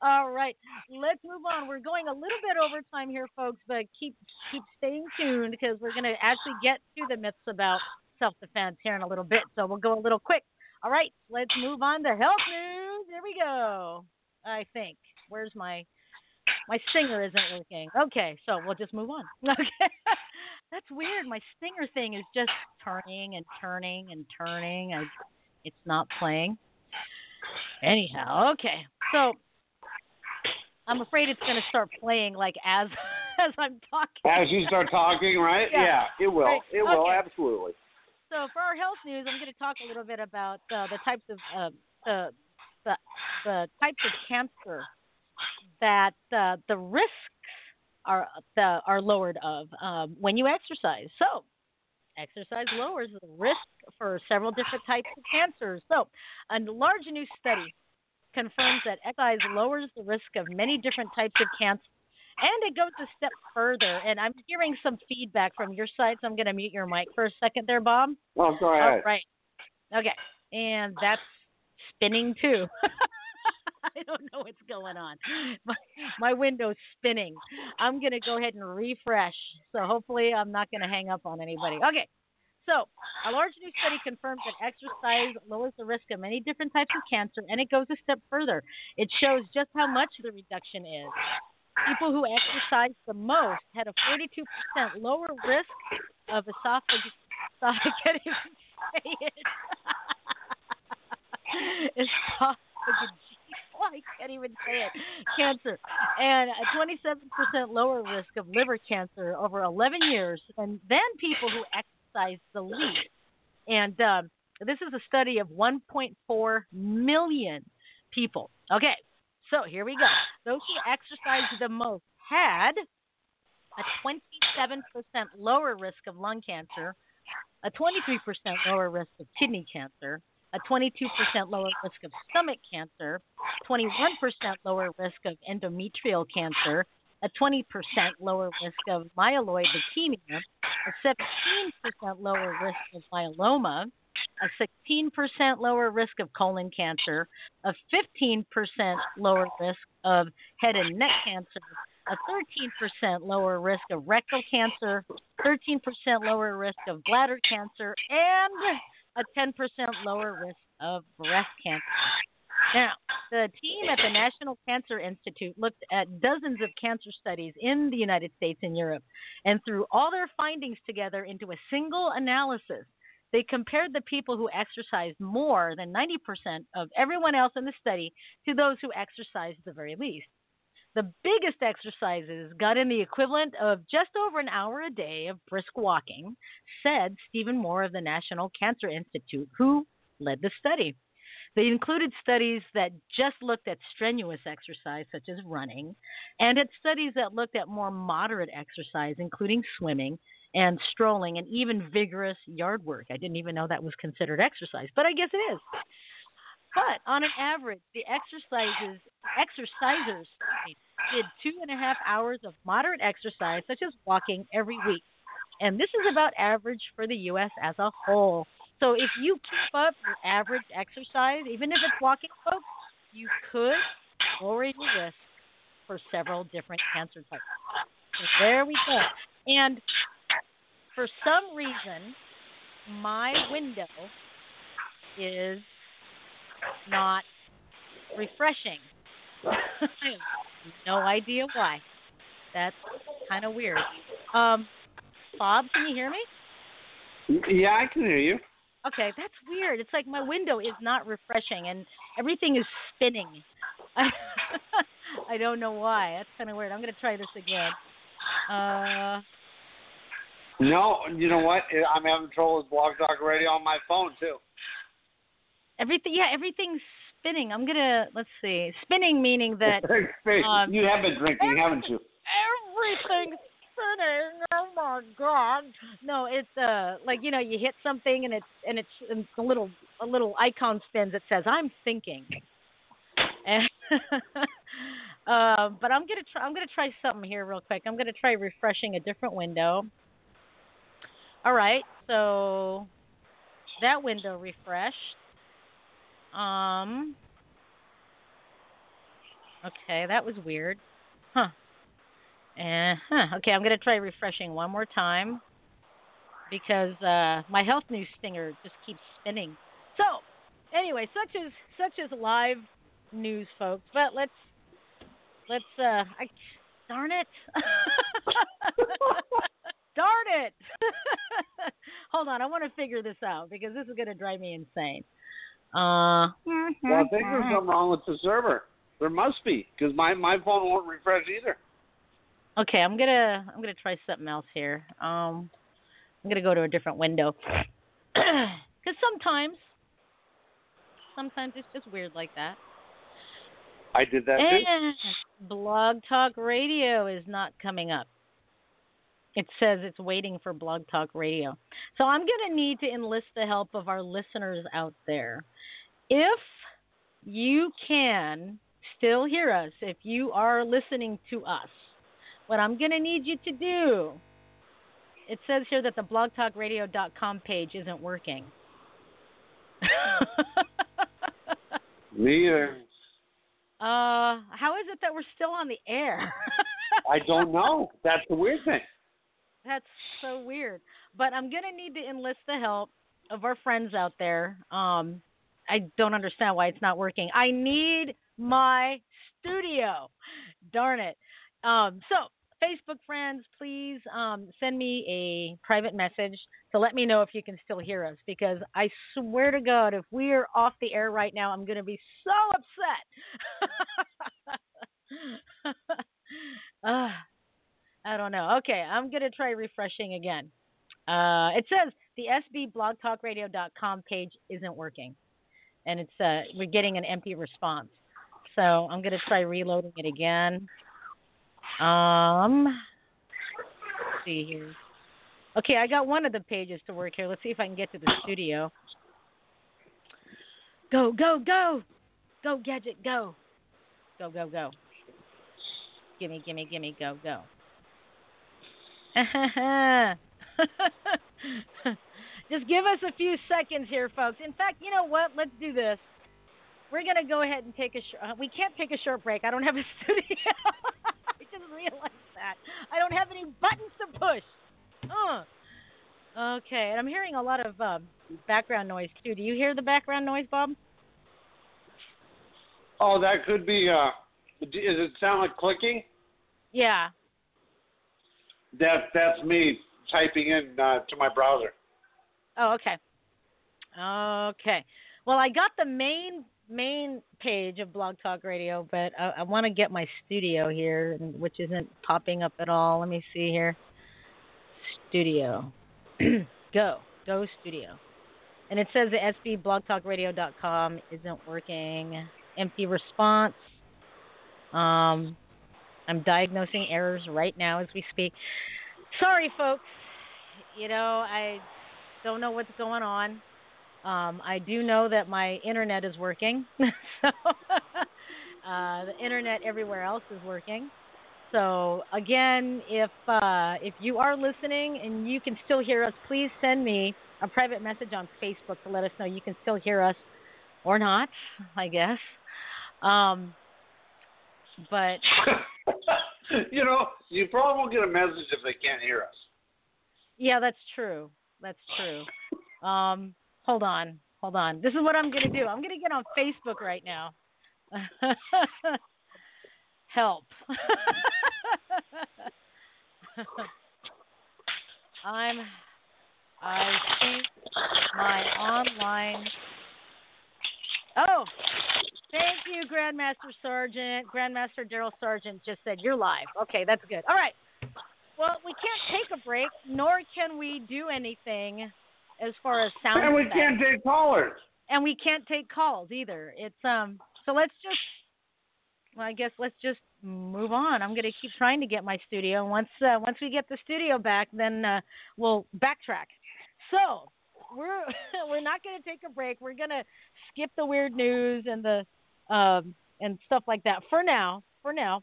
All right, let's move on. We're going a little bit over time here, folks, but keep keep staying tuned because we're going to actually get to the myths about self-defense here in a little bit. So we'll go a little quick. All right, let's move on to health news. Here we go. I think. Where's my my singer isn't working. Okay, so we'll just move on. [laughs] Okay. That's weird. My stinger thing is just turning and turning and turning. I, it's not playing. Anyhow, okay. So I'm afraid it's going to start playing like as [laughs] as I'm talking. As you start talking, right? Yeah. Yeah, it will. Right. It will Okay. absolutely. So for our health news, I'm going to talk a little bit about uh, the types of uh, the, the the types of cancer that uh, the risks are the, are lowered of um, when you exercise. So exercise lowers the risk for several different types of cancers. So a large new study confirms that exercise lowers the risk of many different types of cancer. And it goes a step further. And I'm hearing some feedback from your side, so I'm going to mute your mic for a second there, Bob. Well, go All ahead. right. Okay. And that's spinning too. [laughs] [laughs] I don't know what's going on. My, my window's spinning. I'm going to go ahead and refresh. So hopefully I'm not going to hang up on anybody. Okay. So, a large new study confirms that exercise lowers the risk of many different types of cancer, and it goes a step further. It shows just how much the reduction is. People who exercise the most had a 42% lower risk of esophagus. I can't even say it. [laughs] I can't even say it. Cancer. And a 27% lower risk of liver cancer over 11 years and than people who exercise the least. And um, this is a study of 1.4 million people. Okay, so here we go. Those who exercised the most had a 27% lower risk of lung cancer, a 23% lower risk of kidney cancer, a 22% lower risk of stomach cancer, 21% lower risk of endometrial cancer, a 20% lower risk of myeloid leukemia, a 17% lower risk of myeloma, a 16% lower risk of colon cancer, a 15% lower risk of head and neck cancer, a 13% lower risk of rectal cancer, 13% lower risk of bladder cancer, and a 10% lower risk of breast cancer. Now, the team at the National Cancer Institute looked at dozens of cancer studies in the United States and Europe and threw all their findings together into a single analysis. They compared the people who exercised more than 90% of everyone else in the study to those who exercised the very least. The biggest exercises got in the equivalent of just over an hour a day of brisk walking, said Stephen Moore of the National Cancer Institute, who led the study. They included studies that just looked at strenuous exercise, such as running, and at studies that looked at more moderate exercise, including swimming and strolling and even vigorous yard work. I didn't even know that was considered exercise, but I guess it is. But on an average, the exercises exercisers did two and a half hours of moderate exercise, such as walking, every week. And this is about average for the U.S. as a whole. So if you keep up your average exercise, even if it's walking, folks, you could lower your risk for several different cancer types. So there we go. And for some reason, my window is not refreshing. [laughs] No idea why. That's kind of weird. Um, Bob, can you hear me? Yeah, I can hear you. Okay, that's weird. It's like my window is not refreshing and everything is spinning. [laughs] I don't know why. That's kind of weird. I'm going to try this again. Uh, No, you know what? I'm having trouble with Blog Talk Radio on my phone too. Everything, yeah, everything's spinning. I'm going to, let's see, spinning meaning that Um, you have been drinking, haven't you? everything's spinning. Oh my god! No, it's uh like you know you hit something and it's and it's and a little a little icon spins that says I'm thinking. And uh, [laughs] but I'm gonna try. I'm gonna try something here real quick. I'm gonna try refreshing a different window. All right, so that window refreshed. Um. Okay, that was weird. Huh. Uh huh. Okay, I'm gonna try refreshing one more time because uh, my health news stinger just keeps spinning. So, anyway, such as such as live news, folks. But let's let's. Uh, I darn it. [laughs] darn it. [laughs] Hold on, I want to figure this out because this is going to drive me insane. Uh, Well, I think there's something wrong with the server. There must be because my my phone won't refresh either. Okay, I'm gonna I'm gonna try something else here. Um, I'm gonna go to a different window [clears throat] because sometimes sometimes it's just weird like that. I did that too. Blog Talk Radio is not coming up. It says it's waiting for Blog Talk Radio. So I'm going to need to enlist the help of our listeners out there. If you can still hear us, if you are listening to us, what I'm going to need you to do, it says here that the blogtalkradio.com page isn't working. [laughs] Me either. Uh, how is it that we're still on the air? I don't know. That's the weird thing. That's so weird. But I'm gonna need to enlist the help of our friends out there. Um, I don't understand why it's not working. I need my studio. Darn it. Um, so Facebook friends, please um, send me a private message to let me know if you can still hear us because I swear to God, if we are off the air right now, I'm going to be so upset. uh, [laughs] I don't know. Okay, I'm going to try refreshing again. Uh, it says the sbblogtalkradio.com page isn't working, and it's uh, we're getting an empty response. So I'm going to try reloading it again. Um, see here. Okay, I got one of the pages to work here. Let's see if I can get to the studio. Go, go, go. Go, gadget, go. Go, go, go. Gimme, gimme, gimme, go, go. [laughs] Just give us a few seconds here, folks. In fact, you know what? Let's do this. We're going to go ahead and take a sh- uh, we can't take a short break. I don't have a [laughs] studio. I just realized that. I don't have any buttons to push. Uh. Okay, and I'm hearing a lot of um, background noise too. Do you hear the background noise, Bob? Oh, that could be. Uh, does it sound like clicking? Yeah. That that's me typing in uh, to my browser. Oh, okay. Okay. Well, I got the main main page of Blog Talk Radio, but I, I want to get my studio here, which isn't popping up at all. Let me see here. Studio. [clears throat] go. Go studio. And it says the sbblogtalkradio.com isn't working. Empty response. Um, I'm diagnosing errors right now as we speak. Sorry, folks. You know, I don't know what's going on. Um, I do know that my internet is working. [laughs] so uh, the internet everywhere else is working. So again, if uh, if you are listening and you can still hear us, please send me a private message on Facebook to let us know you can still hear us or not. I guess. Um, but [laughs] you know, you probably won't get a message if they can't hear us. yeah, that's true. That's true. Um, hold on, hold on. This is what I'm gonna do. I'm gonna get on Facebook right now. [laughs] Help. [laughs] I'm. I think my online. Oh, thank you, Grandmaster Sergeant. Grandmaster Daryl Sergeant just said you're live. Okay, that's good. All right. Well, we can't take a break, nor can we do anything as far as sound. And we effects. can't take callers. and we can't take calls either. It's um. So let's just. Well, I guess let's just move on. I'm going to keep trying to get my studio. Once uh, once we get the studio back, then uh, we'll backtrack. So we're [laughs] we're not going to take a break. We're going to skip the weird news and the um and stuff like that for now. For now,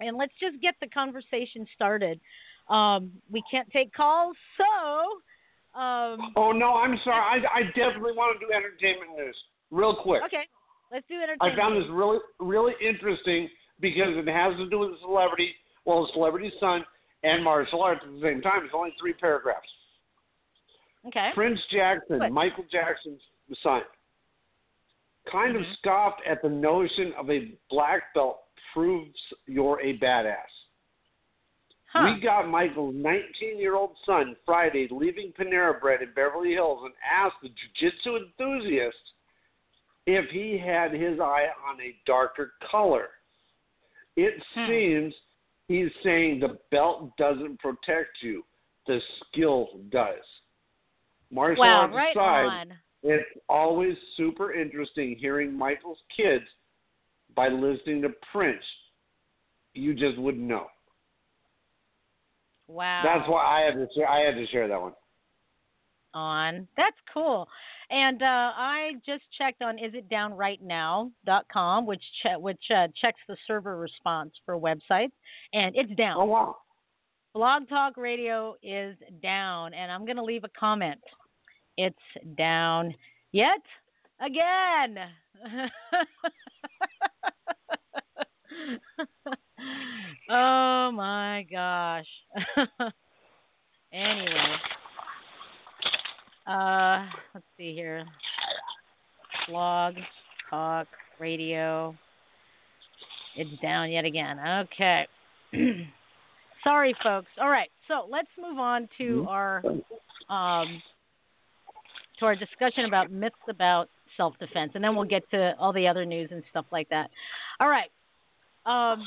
and let's just get the conversation started. Um, we can't take calls, so um, Oh no, I'm sorry. I, I definitely want to do entertainment news real quick. okay, let's do entertainment. I found this really really interesting because it has to do with a celebrity, well, a celebrity's son and martial arts at the same time. It's only three paragraphs. Okay. Prince Jackson, Good. Michael Jackson's son, kind of Mhm. scoffed at the notion of a black belt proves you're a badass. Huh. We got Michael's 19 year old son Friday leaving Panera Bread in Beverly Hills and asked the jiu jitsu enthusiast if he had his eye on a darker color. It Hmm. seems he's saying the belt doesn't protect you, the skill does. Martial wow, arts right aside, on. it's always super interesting hearing Michael's kids by listening to Prince. You just wouldn't know. Wow. That's why I had to share. I had to share that one. on. That's cool. And uh, I just checked on isitdownrightnow.com, which che- which uh, checks the server response for websites, and it's down. Oh wow! Blog Talk Radio is down, and I'm going to leave a comment. It's down yet again. [laughs] oh my gosh. [laughs] anyway, uh, let's see here. Blog Talk Radio. It's down yet again. Okay. [clears throat] Sorry, folks. All right, so let's move on to our um, to our discussion about myths about self-defense, and then we'll get to all the other news and stuff like that. All right. Um,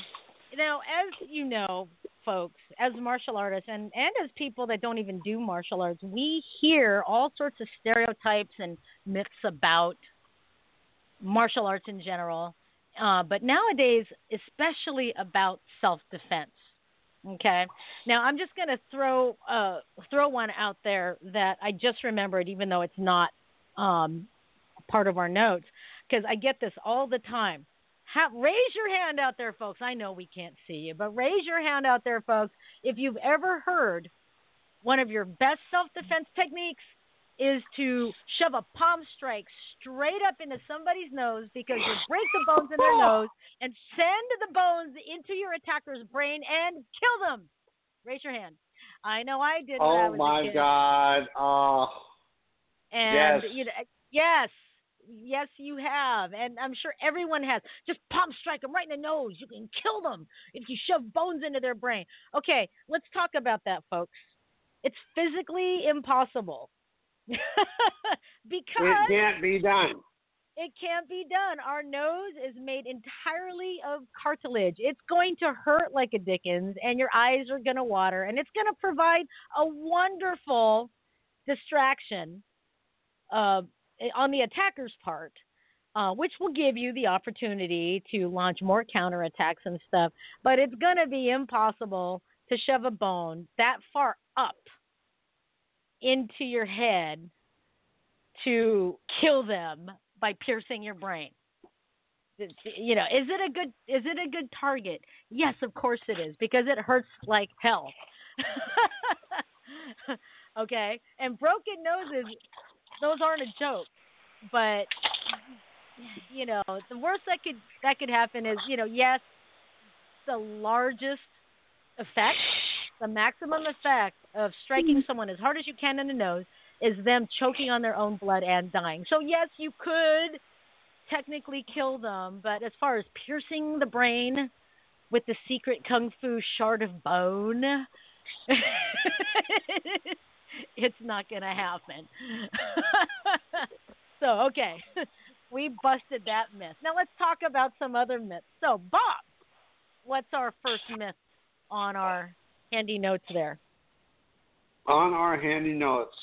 now, as you know, folks, as martial artists and and as people that don't even do martial arts, we hear all sorts of stereotypes and myths about martial arts in general, uh, but nowadays, especially about self-defense. Okay. Now I'm just going to throw uh, throw one out there that I just remembered, even though it's not um, part of our notes, because I get this all the time. Raise your hand out there, folks. I know we can't see you, but raise your hand out there, folks. If you've ever heard one of your best self-defense techniques is to shove a palm strike straight up into somebody's nose because you break the bones in their nose and send the bones into your attacker's brain and kill them. Raise your hand. I know I did. I Oh a my. God! Oh, And Yes. you know, yes, yes, you have, and I'm sure everyone has. Just palm strike them right in the nose. You can kill them if you shove bones into their brain. Okay, let's talk about that, folks. It's physically impossible [laughs] because it can't be done. it can't be done. Our nose is made entirely of cartilage. It's going to hurt like a Dickens, and your eyes are going to water, and it's going to provide a wonderful distraction uh, on the attacker's part, uh, which will give you the opportunity to launch more counterattacks and stuff. But it's going to be impossible to shove a bone that far up into your head to kill them by piercing your brain. You know, is it a good is it a good target? Yes, of course it is because it hurts like hell. [laughs] okay, and broken noses, those aren't a joke. But you know, the worst that could that could happen is you know, yes, the largest effect, the maximum effect of striking mm-hmm. someone as hard as you can in the nose is them choking on their own blood and dying. So yes, you could technically kill them, but as far as piercing the brain with the secret kung fu shard of bone, [laughs] it's not going to happen. [laughs] so, okay. [laughs] We busted that myth. Now let's talk about some other myths. So, Bob, what's our first myth on our handy notes there? On our handy notes,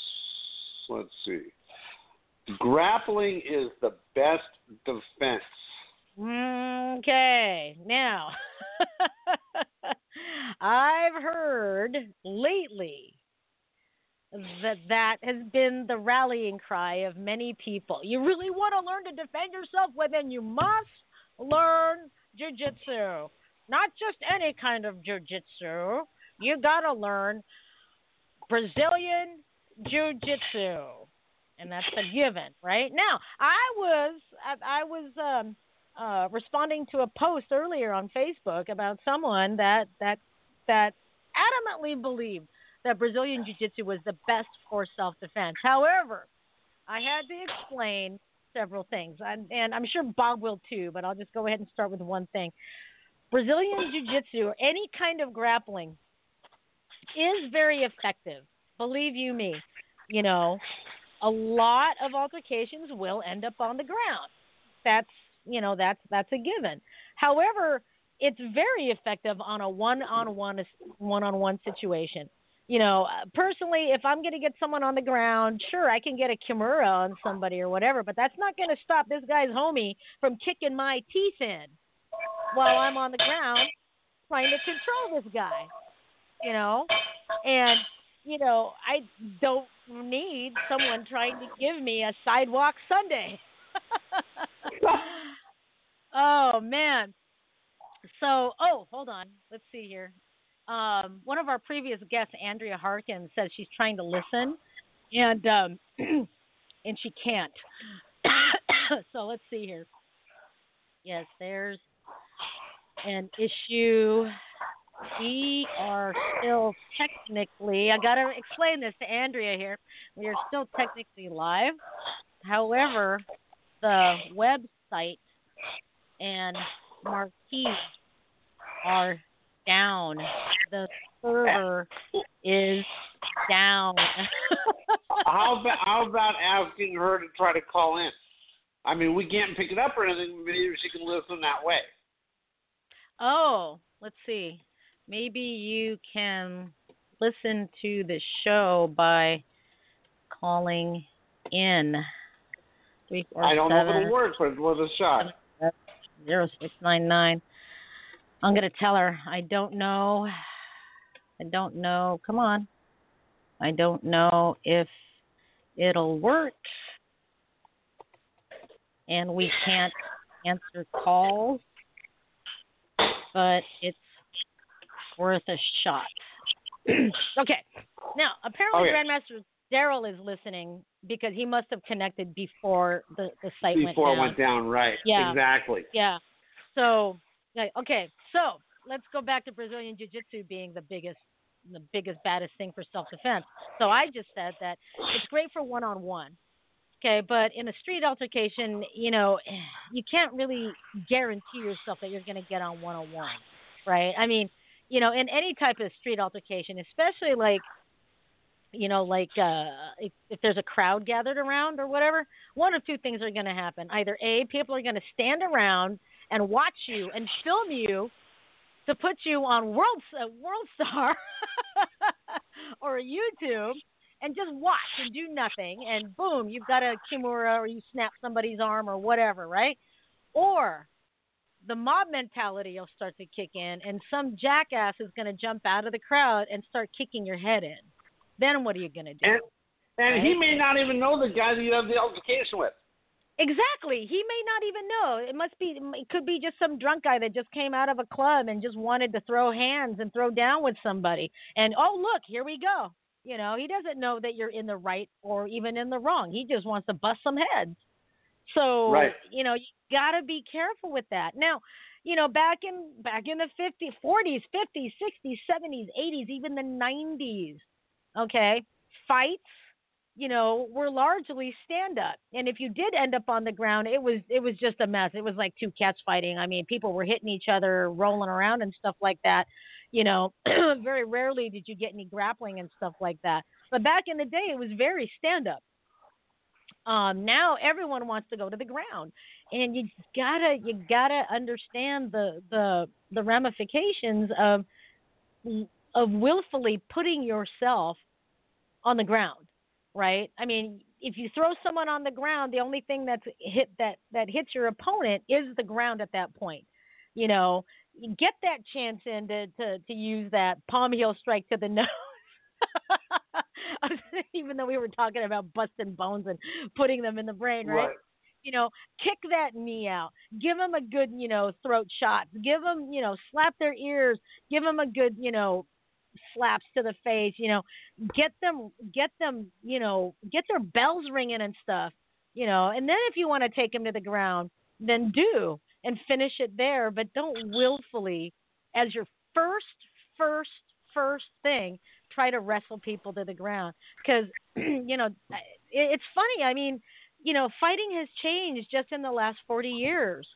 let's see. Grappling is the best defense. Okay, now [laughs] I've heard lately that that has been the rallying cry of many people. You really want to learn to defend yourself? Well, then you must learn jujitsu. Not just any kind of jujitsu, you got to learn Brazilian Jiu Jitsu. And that's a given, right? Now, I was I, I was um, uh, responding to a post earlier on Facebook about someone that that that adamantly believed that Brazilian Jiu Jitsu was the best for self defense. However, I had to explain several things, and, and I'm sure Bob will too. But I'll just go ahead and start with one thing. Brazilian Jiu Jitsu, or any kind of grappling, is very effective. Believe you me. You know, a lot of altercations will end up on the ground. That's you know that's that's a given. However, it's very effective on a one-on-one one-on-one situation. You know, uh, personally, if I'm going to get someone on the ground, sure, I can get a kimura on somebody or whatever, but that's not going to stop this guy's homie from kicking my teeth in while I'm on the ground trying to control this guy. You know, and you know, I don't need someone trying to give me a sidewalk Sunday. [laughs] oh man. So, oh, hold on. Let's see here. Um, one of our previous guests, Andrea Harkin, says she's trying to listen, and um, [clears throat] and she can't. [coughs] so let's see here. Yes, there's an issue we are still technically, I got to explain this to Andrea here. We are still technically live. However, the website and marquee are down. The server is down. [laughs] how about how about asking her to try to call in? I mean, we can't pick it up or anything. Maybe she can listen that way. Oh, let's see maybe you can listen to the show by calling in. Three, four, I don't seven, know if it'll work, but with a shot. Zero six nine nine. I'm gonna tell her I don't know. I don't know. Come on. I don't know if it'll work. And we can't answer calls, but it's worth a shot. [clears throat] okay. Now, apparently, oh, okay. Grandmaster Daryl is listening because he must have connected before the, the site before went down. it went down, right? Yeah. Exactly. Yeah. So, okay. So let's go back to Brazilian Jiu Jitsu being the biggest, the biggest, baddest thing for self defense. So I just said that it's great for one on one. Okay, but in a street altercation, you know, [sighs] you can't really guarantee yourself that you're going to get on one on one, right? I mean, you know, in any type of street altercation, especially like, you know, like uh, if, if there's a crowd gathered around or whatever, one of two things are going to happen. Either A, people are going to stand around and watch you and film you to put you on World uh, World Star [laughs] or YouTube and just watch and do nothing, and boom, you've got a kimura or you snap somebody's arm or whatever, right? Or the mob mentality will start to kick in, and some jackass is going to jump out of the crowd and start kicking your head in. Then what are you going to do? And, and right? he may not even know the guy that you have the altercation with. Exactly. He may not even know. It must be. It could be just some drunk guy that just came out of a club and just wanted to throw hands and throw down with somebody. And oh, look, here we go. You know, he doesn't know that you're in the right or even in the wrong. He just wants to bust some heads. So right. you know, you got to be careful with that. Now, you know, back in back in the 50s, 40s, 50s, 60s, 70s, 80s, even the 90s, okay, fights, you know, were largely stand up. And if you did end up on the ground, it was it was just a mess. It was like two cats fighting. I mean, people were hitting each other, rolling around and stuff like that. You know, [clears throat] very rarely did you get any grappling and stuff like that. But back in the day, it was very stand up. Um, now everyone wants to go to the ground, and you gotta you gotta understand the the the ramifications of of willfully putting yourself on the ground, right? I mean, if you throw someone on the ground, the only thing that's hit that that hits your opponent is the ground at that point. You know, you get that chance in to to, to use that palm heel strike to the [laughs] nose. [laughs] even though we were talking about busting bones and putting them in the brain, right? right? You know, kick that knee out. Give them a good, you know, throat shot. Give them, you know, slap their ears. Give them a good, you know, slaps to the face, you know, get them, get them, you know, get their bells ringing and stuff, you know, and then if you want to take them to the ground, then do and finish it there, but don't willfully, as your first, first, first thing, try to wrestle people to the ground because, [clears throat] you know, it's funny. I mean, you know, fighting has changed just in the last 40 years.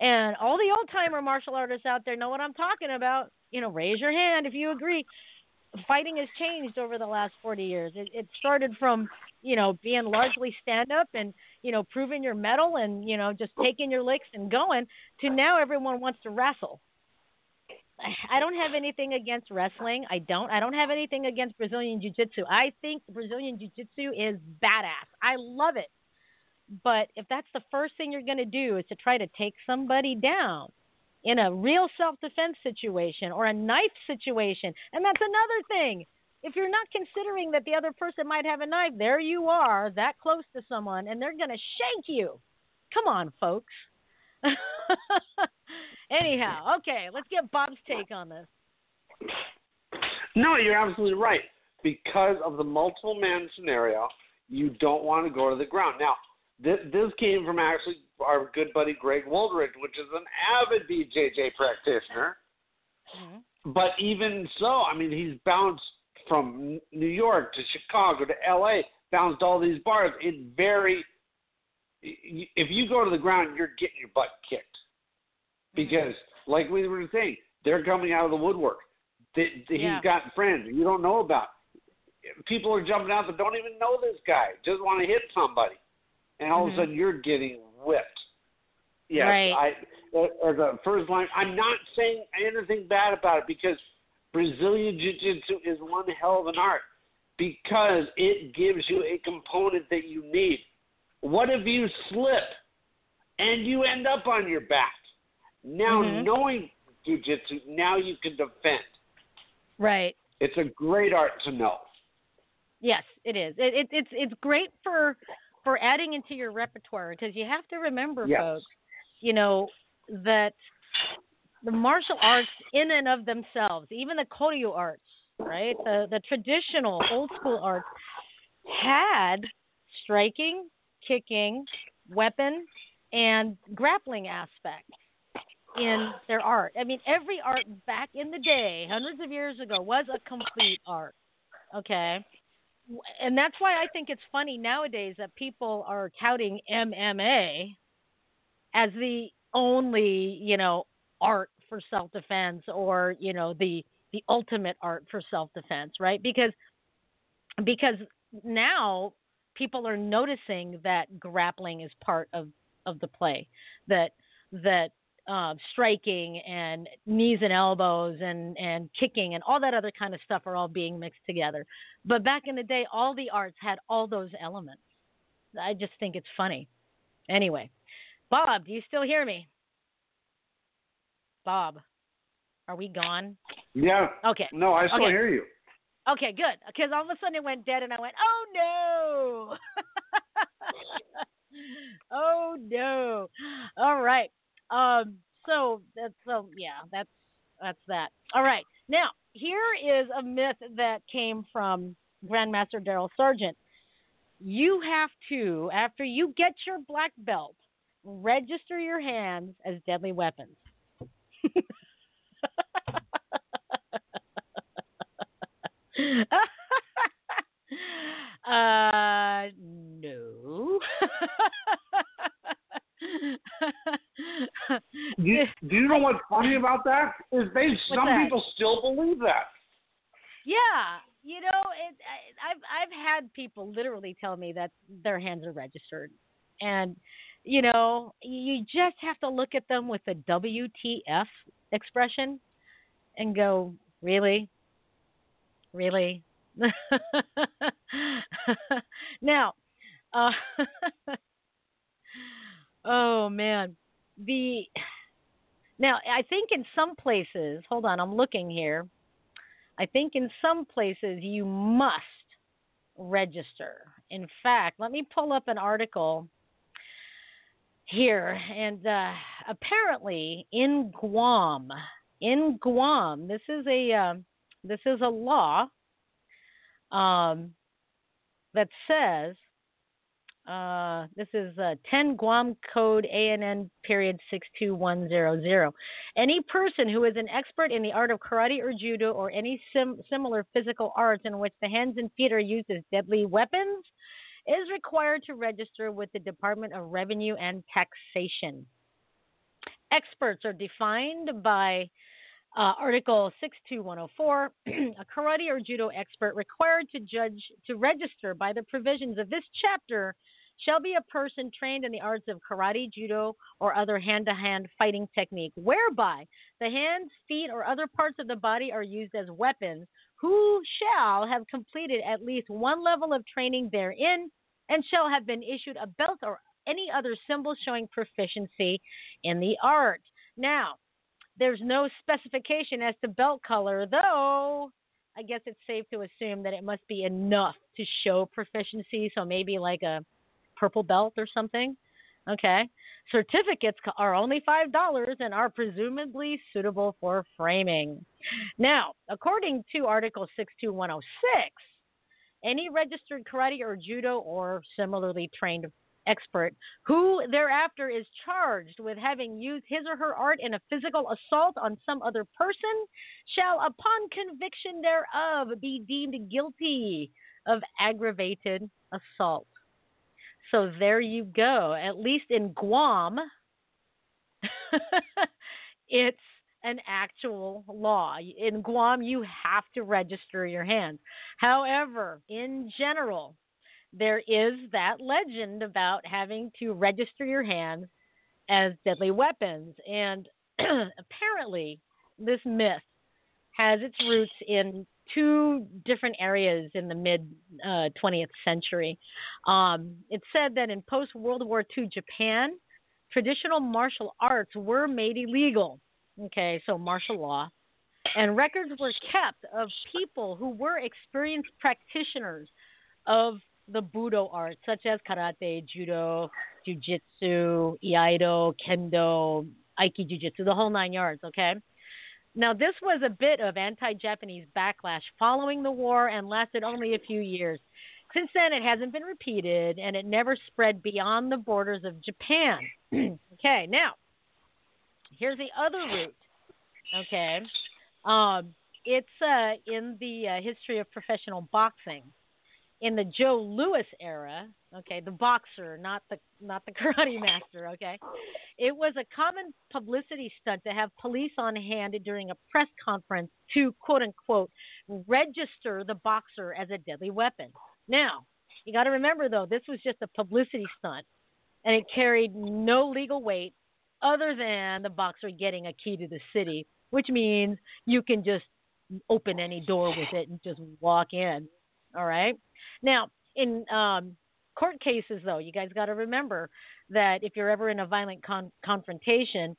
And all the old timer martial artists out there know what I'm talking about. You know, raise your hand if you agree. Fighting has changed over the last 40 years. It, it started from, you know, being largely stand up and, you know, proving your mettle and, you know, just taking your licks and going to now everyone wants to wrestle. [sighs] I don't have anything against wrestling. I don't. I don't have anything against Brazilian Jiu Jitsu. I think Brazilian Jiu Jitsu is badass. I love it. But if that's the first thing you're going to do is to try to take somebody down in a real self defense situation or a knife situation, and that's another thing. If you're not considering that the other person might have a knife, there you are, that close to someone, and they're going to shank you. Come on, folks. [laughs] Anyhow, okay, let's get Bob's take on this. No, you're absolutely right. Because of the multiple man scenario, you don't want to go to the ground. Now, this, this came from actually our good buddy Greg Wooldridge, which is an avid BJJ practitioner. Mm-hmm. But even so, I mean, he's bounced from New York to Chicago to L.A., bounced all these bars in very. If you go to the ground, you're getting your butt kicked because, mm-hmm. like we were saying, they're coming out of the woodwork. They, they, yeah. He's got friends you don't know about. People are jumping out that don't even know this guy, just want to hit somebody and all mm-hmm. of a sudden you're getting whipped. Yes, right. I or the first line. I'm not saying anything bad about it because Brazilian Jiu-Jitsu is one hell of an art because it gives you a component that you need. What if you slip and you end up on your back? Now mm-hmm. knowing Jiu-Jitsu, now you can defend. Right. It's a great art to know. Yes, it is. It, it, it's it's great for for adding into your repertoire because you have to remember, yes. folks, you know, that the martial arts in and of themselves, even the Koryu arts, right, the the traditional old school arts, had striking, kicking, weapon, and grappling aspects in their art. I mean, every art back in the day, hundreds of years ago, was a complete art. Okay and that's why I think it's funny nowadays that people are touting MMA as the only, you know, art for self-defense or, you know, the the ultimate art for self-defense, right? Because because now people are noticing that grappling is part of of the play. That that uh, striking and knees and elbows and, and kicking and all that other kind of stuff are all being mixed together. But back in the day, all the arts had all those elements. I just think it's funny. Anyway, Bob, do you still hear me? Bob, are we gone? Yeah. Okay. No, I still okay. hear you. Okay, good. Because all of a sudden it went dead, and I went, "Oh no!" [laughs] oh no! All right. Um, so that's so yeah, that's that's that. All right. Now here is a myth that came from Grandmaster Daryl Sargent. You have to, after you get your black belt, register your hands as deadly weapons. [laughs] uh, no. [laughs] you, do you know what's funny about that? Is they some that? people still believe that. Yeah, you know, it, I, I've I've had people literally tell me that their hands are registered, and you know, you just have to look at them with a WTF expression, and go, really, really. [laughs] now, uh, [laughs] Oh man, the now I think in some places, hold on, I'm looking here. I think in some places you must register. In fact, let me pull up an article here, and uh, apparently in Guam, in Guam, this is a uh, this is a law um, that says uh, this is uh, 10 Guam Code ANN period 62100. Any person who is an expert in the art of karate or judo or any sim- similar physical arts in which the hands and feet are used as deadly weapons is required to register with the Department of Revenue and Taxation. Experts are defined by uh, Article 62104, [clears throat] a karate or judo expert required to judge to register by the provisions of this chapter shall be a person trained in the arts of karate, judo, or other hand-to-hand fighting technique, whereby the hands, feet, or other parts of the body are used as weapons, who shall have completed at least one level of training therein, and shall have been issued a belt or any other symbol showing proficiency in the art. Now, there's no specification as to belt color, though I guess it's safe to assume that it must be enough to show proficiency. So maybe like a purple belt or something. Okay. Certificates are only $5 and are presumably suitable for framing. Now, according to Article 62106, any registered karate or judo or similarly trained expert who thereafter is charged with having used his or her art in a physical assault on some other person shall, upon conviction thereof, be deemed guilty of aggravated assault. So there you go. At least in Guam, [laughs] it's an actual law. In Guam, you have to register your hands. However, in general, there is that legend about having to register your hands as deadly weapons. And [clears throat] apparently, this myth has its roots in two different areas in the mid uh, 20th century. Um, it said that in post World War II Japan, traditional martial arts were made illegal. Okay, so martial law. And records were kept of people who were experienced practitioners of the Budo arts, such as karate, judo, jujitsu, iaido, kendo, aiki jujitsu, the whole nine yards, okay? Now, this was a bit of anti Japanese backlash following the war and lasted only a few years. Since then, it hasn't been repeated and it never spread beyond the borders of Japan. [clears throat] okay, now, here's the other route. Okay, um, it's uh, in the uh, history of professional boxing in the Joe Louis era, okay, the boxer, not the not the [laughs] karate master, okay. It was a common publicity stunt to have police on hand during a press conference to quote unquote register the boxer as a deadly weapon. Now, you got to remember though, this was just a publicity stunt and it carried no legal weight other than the boxer getting a key to the city, which means you can just open any door with it and just walk in. All right. Now, in um, court cases, though, you guys got to remember that if you're ever in a violent con- confrontation,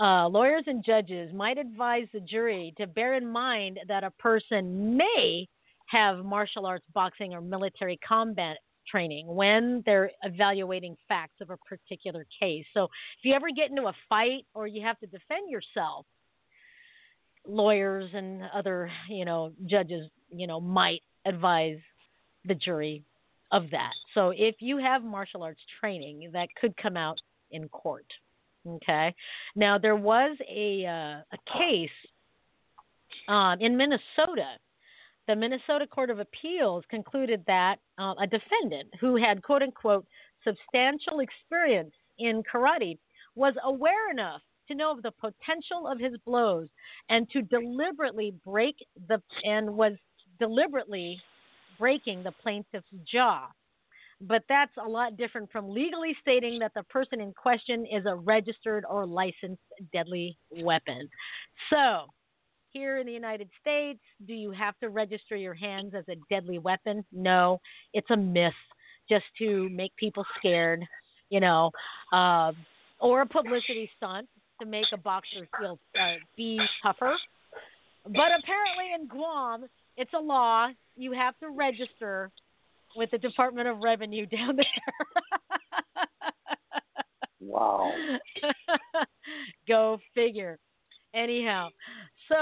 uh, lawyers and judges might advise the jury to bear in mind that a person may have martial arts, boxing, or military combat training when they're evaluating facts of a particular case. So if you ever get into a fight or you have to defend yourself, lawyers and other, you know, judges, you know, might advise the jury of that. So if you have martial arts training, that could come out in court. Okay. Now there was a uh, a case um, in Minnesota. The Minnesota Court of Appeals concluded that uh, a defendant who had quote unquote substantial experience in karate was aware enough to know of the potential of his blows and to deliberately break the and was deliberately breaking the plaintiff's jaw. But that's a lot different from legally stating that the person in question is a registered or licensed deadly weapon. So, here in the United States, do you have to register your hands as a deadly weapon? No, it's a myth just to make people scared, you know, uh, or a publicity stunt to make a boxer feel uh, be tougher. But apparently in Guam, it's a law. You have to register with the Department of Revenue [laughs] down there. wow. [laughs] Go figure. Anyhow, So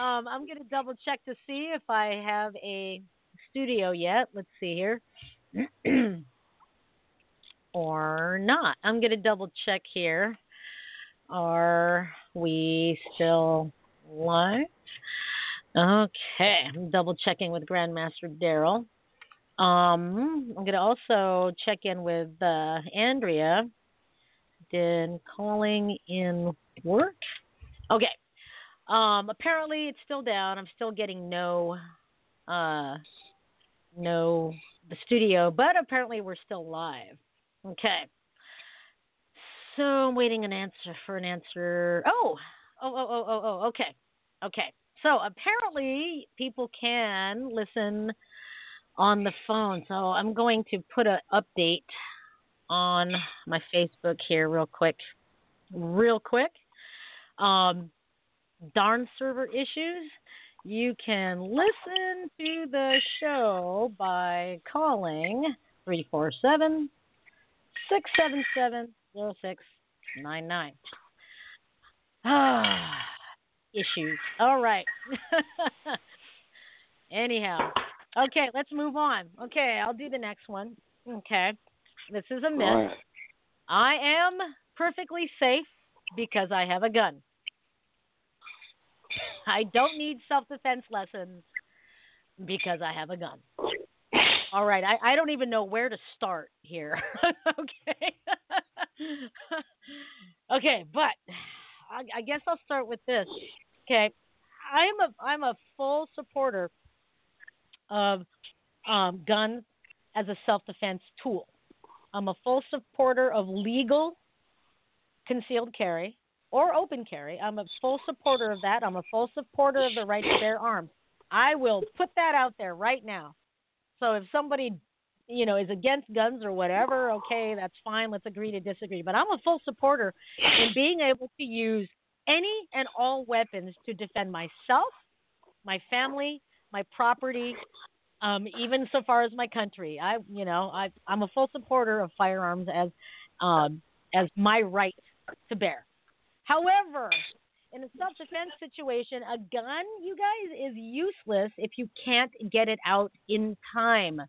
um, I'm going to double check to see if I have a studio yet. Let's see here. [clears throat] or not. I'm going to double check here. Are we still live? Okay, I'm double checking with Grandmaster Daryl. Um, I'm going to also check in with uh, Andrea. Did calling in work? Okay. Um, apparently it's still down. I'm still getting no, uh, no the studio, but apparently we're still live. Okay. So I'm waiting an answer for an answer. Oh, oh, oh, oh, oh, oh. Okay, okay. So apparently people can listen on the phone. So I'm going to put an update on my Facebook here real quick. Real quick. Um, darn server issues. You can listen to the show by calling 347 677 0699. [sighs] Issues. All right. [laughs] Anyhow, okay, let's move on. Okay, I'll do the next one. Okay, this is a myth. Right. I am perfectly safe because I have a gun. I don't need self defense lessons because I have a gun. All right, I, I don't even know where to start here. [laughs] okay. [laughs] okay, but I, I guess I'll start with this. Okay. I'm a I'm a full supporter of um, guns as a self defense tool. I'm a full supporter of legal concealed carry or open carry. I'm a full supporter of that. I'm a full supporter of the right to bear arms. I will put that out there right now. So if somebody, you know, is against guns or whatever, okay, that's fine. Let's agree to disagree. But I'm a full supporter in being able to use any and all weapons to defend myself, my family, my property, um, even so far as my country. I, you know, I, I'm a full supporter of firearms as, um, as my right to bear. However, in a self defense situation, a gun, you guys, is useless if you can't get it out in time.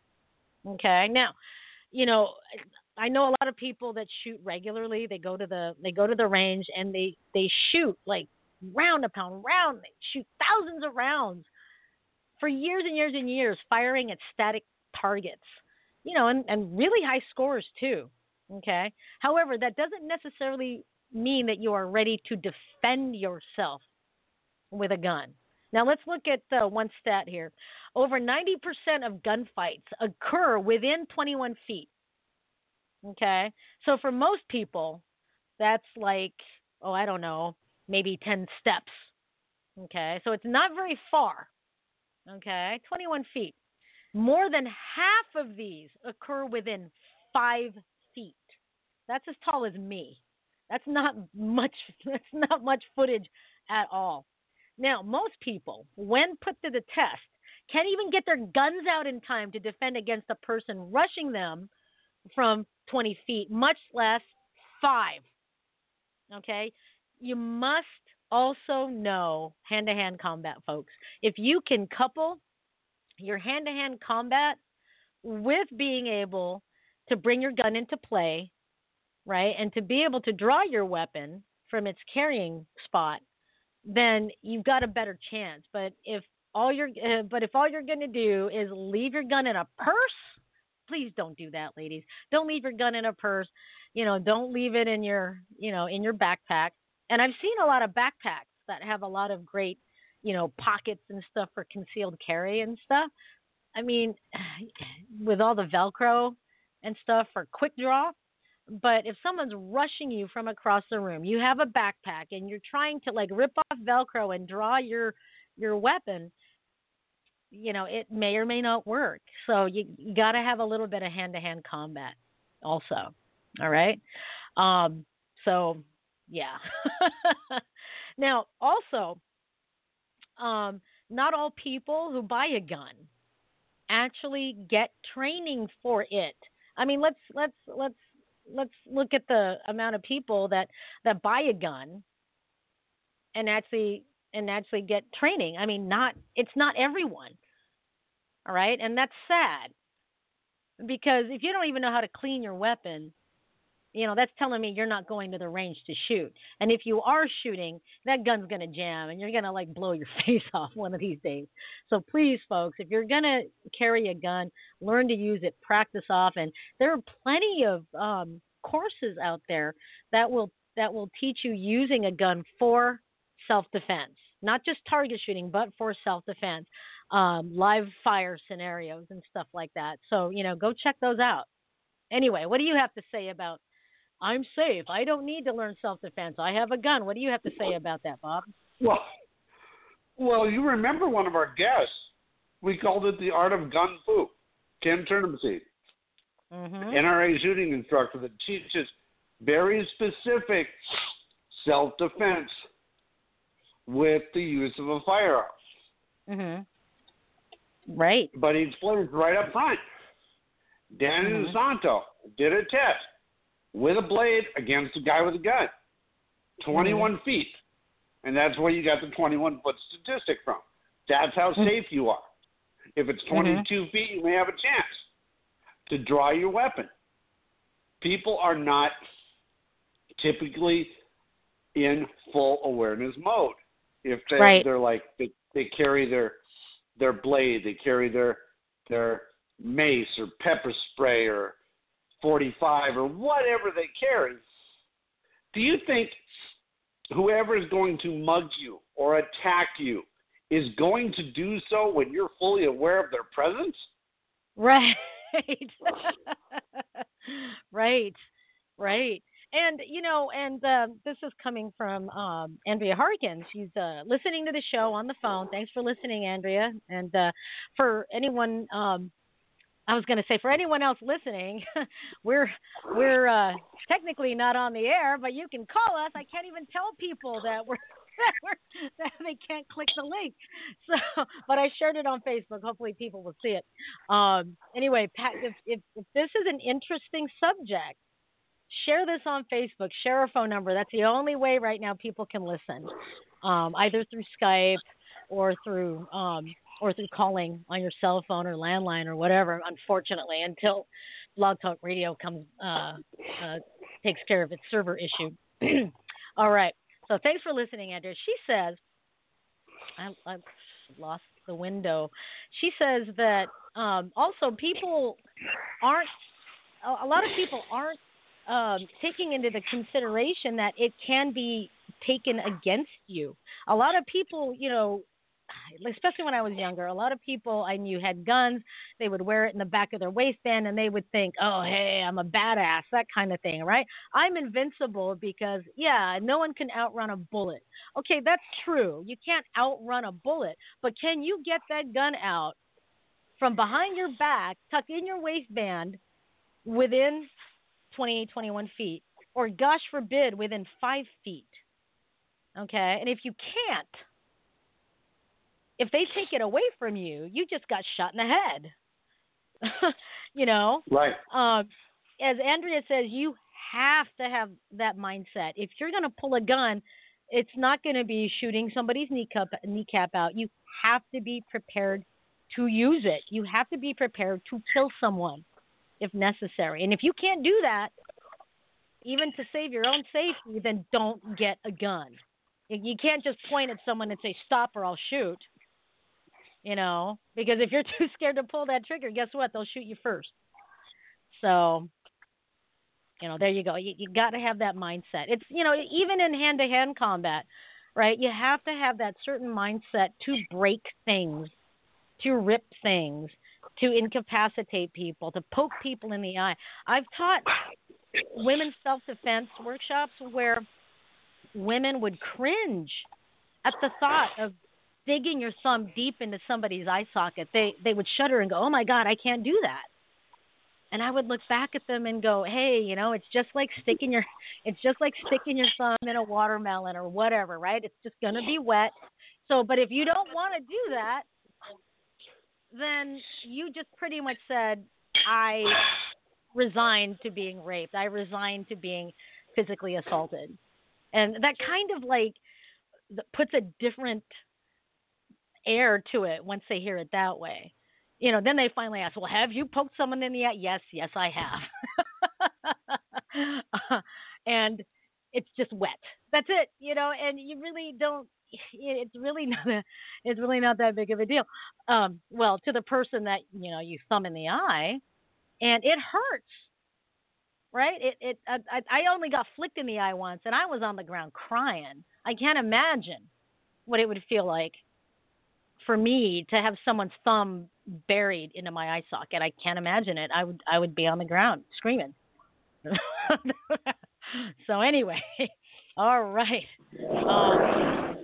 Okay. Now, you know, I know a lot of people that shoot regularly. They go to the they go to the range and they they shoot like round upon round. They shoot thousands of rounds for years and years and years, firing at static targets. You know, and, and really high scores too. Okay. However, that doesn't necessarily mean that you are ready to defend yourself with a gun. Now let's look at uh, one stat here. Over 90% of gunfights occur within 21 feet. Okay, so for most people, that's like oh I don't know maybe 10 steps. Okay, so it's not very far. Okay, 21 feet. More than half of these occur within five feet. That's as tall as me. That's not [laughs] much. That's not much footage at all. Now, most people, when put to the test, can't even get their guns out in time to defend against a person rushing them from 20 feet, much less five. Okay? You must also know hand to hand combat, folks. If you can couple your hand to hand combat with being able to bring your gun into play right? And to be able to draw your weapon from its carrying spot, then you've got a better chance. But if all you're uh, but if all you're going to do is leave your gun in a purse, please don't do that, ladies. Don't leave your gun in a purse. You know, don't leave it in your, you know, in your backpack. And I've seen a lot of backpacks that have a lot of great, you know, pockets and stuff for concealed carry and stuff. I mean, [sighs] with all the Velcro and stuff for quick draw, but if someone's rushing you from across the room, you have a backpack and you're trying to like rip off Velcro and draw your your weapon, you know, it may or may not work. So you, you got to have a little bit of hand to hand combat also. All right. Um, so, yeah. [laughs] now, also, um, not all people who buy a gun actually get training for it. I mean, let's let's let's let's look at the amount of people that that buy a gun and actually and actually get training. I mean, not it's not everyone. All right, and that's sad because if you don't even know how to clean your weapon, you know that's telling me you're not going to the range to shoot. And if you are shooting, that gun's gonna jam, and you're gonna like blow your [laughs] face off one of these days. So please, folks, if you're gonna carry a gun, learn to use it, practice often there are plenty of um, courses out there that will that will teach you using a gun for self defense, not just target shooting, but for self defense, um, live fire scenarios and stuff like that. So, you know, go check those out. Anyway, what do you have to say about I'm safe? I don't need to learn self defense. I have a gun. What do you have to say about that, Bob? Well, well, you remember one of our guests? We called it the art of gun fu. Kim Turnipseed, Mm-hmm. NRA shooting instructor that teaches very specific self defense with the use of a firearm. Mm-hmm. Right. But he explains right up front. Danny Mhm. DeSanto did a test with a blade against a guy with a gun, 21 feet. And that's where you got the 21 foot statistic from. That's how Mhm. safe you are. If it's 22 feet, you may have a chance to draw your weapon. People are not typically in full awareness mode. If they, Right. they're like they, they carry their their blade, they carry their their mace or pepper spray or 45 or whatever they carry. Do you think whoever is going to mug you or attack you is going to do so when you're fully aware of their presence? Right. [laughs] right. Right. And you know, and uh, this is coming from um, Andrea Harkins. She's uh, listening to the show on the phone. Thanks for listening, Andrea. And uh, for anyone, um, I was going to say for anyone else listening, [laughs] we're we're uh, technically not on the air, but you can call us. I can't even tell people that we're [laughs] that, they can't click the link. [laughs] So, but I shared it on Facebook. Hopefully, people will see it. Um, anyway, Pat, if, if if this is an interesting subject, share this on Facebook. Share a phone number. That's the only way right now people can listen, um, either through Skype or through um, or through calling on your cell phone or landline or whatever. Unfortunately, until Blog Talk Radio comes uh, uh, takes care of its server issue. [clears throat] All right. So thanks for listening, Andrea. She says, I, I lost the window. She says that um, also people aren't a lot of people aren't um, taking into the consideration that it can be taken against you. A lot of people, you know, especially when I was younger, a lot of people I knew had guns. They would wear it in the back of their waistband and they would think, oh, hey, I'm a badass, that kind of thing, right? I'm invincible because, yeah, no one can outrun a bullet. Okay, that's true. You can't outrun a bullet, but can you get that gun out from behind your back, tuck in your waistband within 20, 21 feet, or gosh forbid, within five feet? Okay, and if you can't, if they take it away from you, you just got shot in the head. [laughs] you know, Right. um, as Andrea says, you have to have that mindset. If you're going to pull a gun, it's not going to be shooting somebody's kneecap kneecap out. You have to be prepared to use it. You have to be prepared to kill someone if necessary. And if you can't do that, even to save your own safety, then don't get a gun. You can't just point at someone and say stop or I'll shoot. You know, because if you're [laughs] too scared to pull that trigger, guess what? They'll shoot you first. So, you know, there you go. You, you got to have that mindset. It's, you know, even in hand to hand combat, right? You have to have that certain mindset to break things, to rip things, to incapacitate people, to poke people in the eye. I've taught women's self defense workshops where women would cringe at the thought of digging your thumb deep into somebody's eye socket. They they would shudder and go, "Oh my god, I can't do that." And I would look back at them and go, "Hey, you know, it's just like sticking your [laughs] it's just like sticking your thumb in a watermelon or whatever, right? It's just going to be wet. So, but if you don't want to do that, then you just pretty much said, I resigned to being raped. I resigned to being physically assaulted. And that kind of like puts a different air to it once they hear it that way. You know, then they finally ask, "Well, have you poked someone in the eye?" Yes, yes, I have. [laughs] and it's just wet. That's it. You know, and you really don't. [sighs] It's really [laughs] not. A, it's really not that big of a deal. Um, well, to the person that you know you thumb in the eye, and it hurts. Right? It. It. I, I only got flicked in the eye once, and I was on the ground crying. I can't imagine what it would feel like for me to have someone's thumb buried into my eye socket. I can't imagine it. I would I would be on the ground screaming. [laughs] so anyway, [laughs] all right. Um,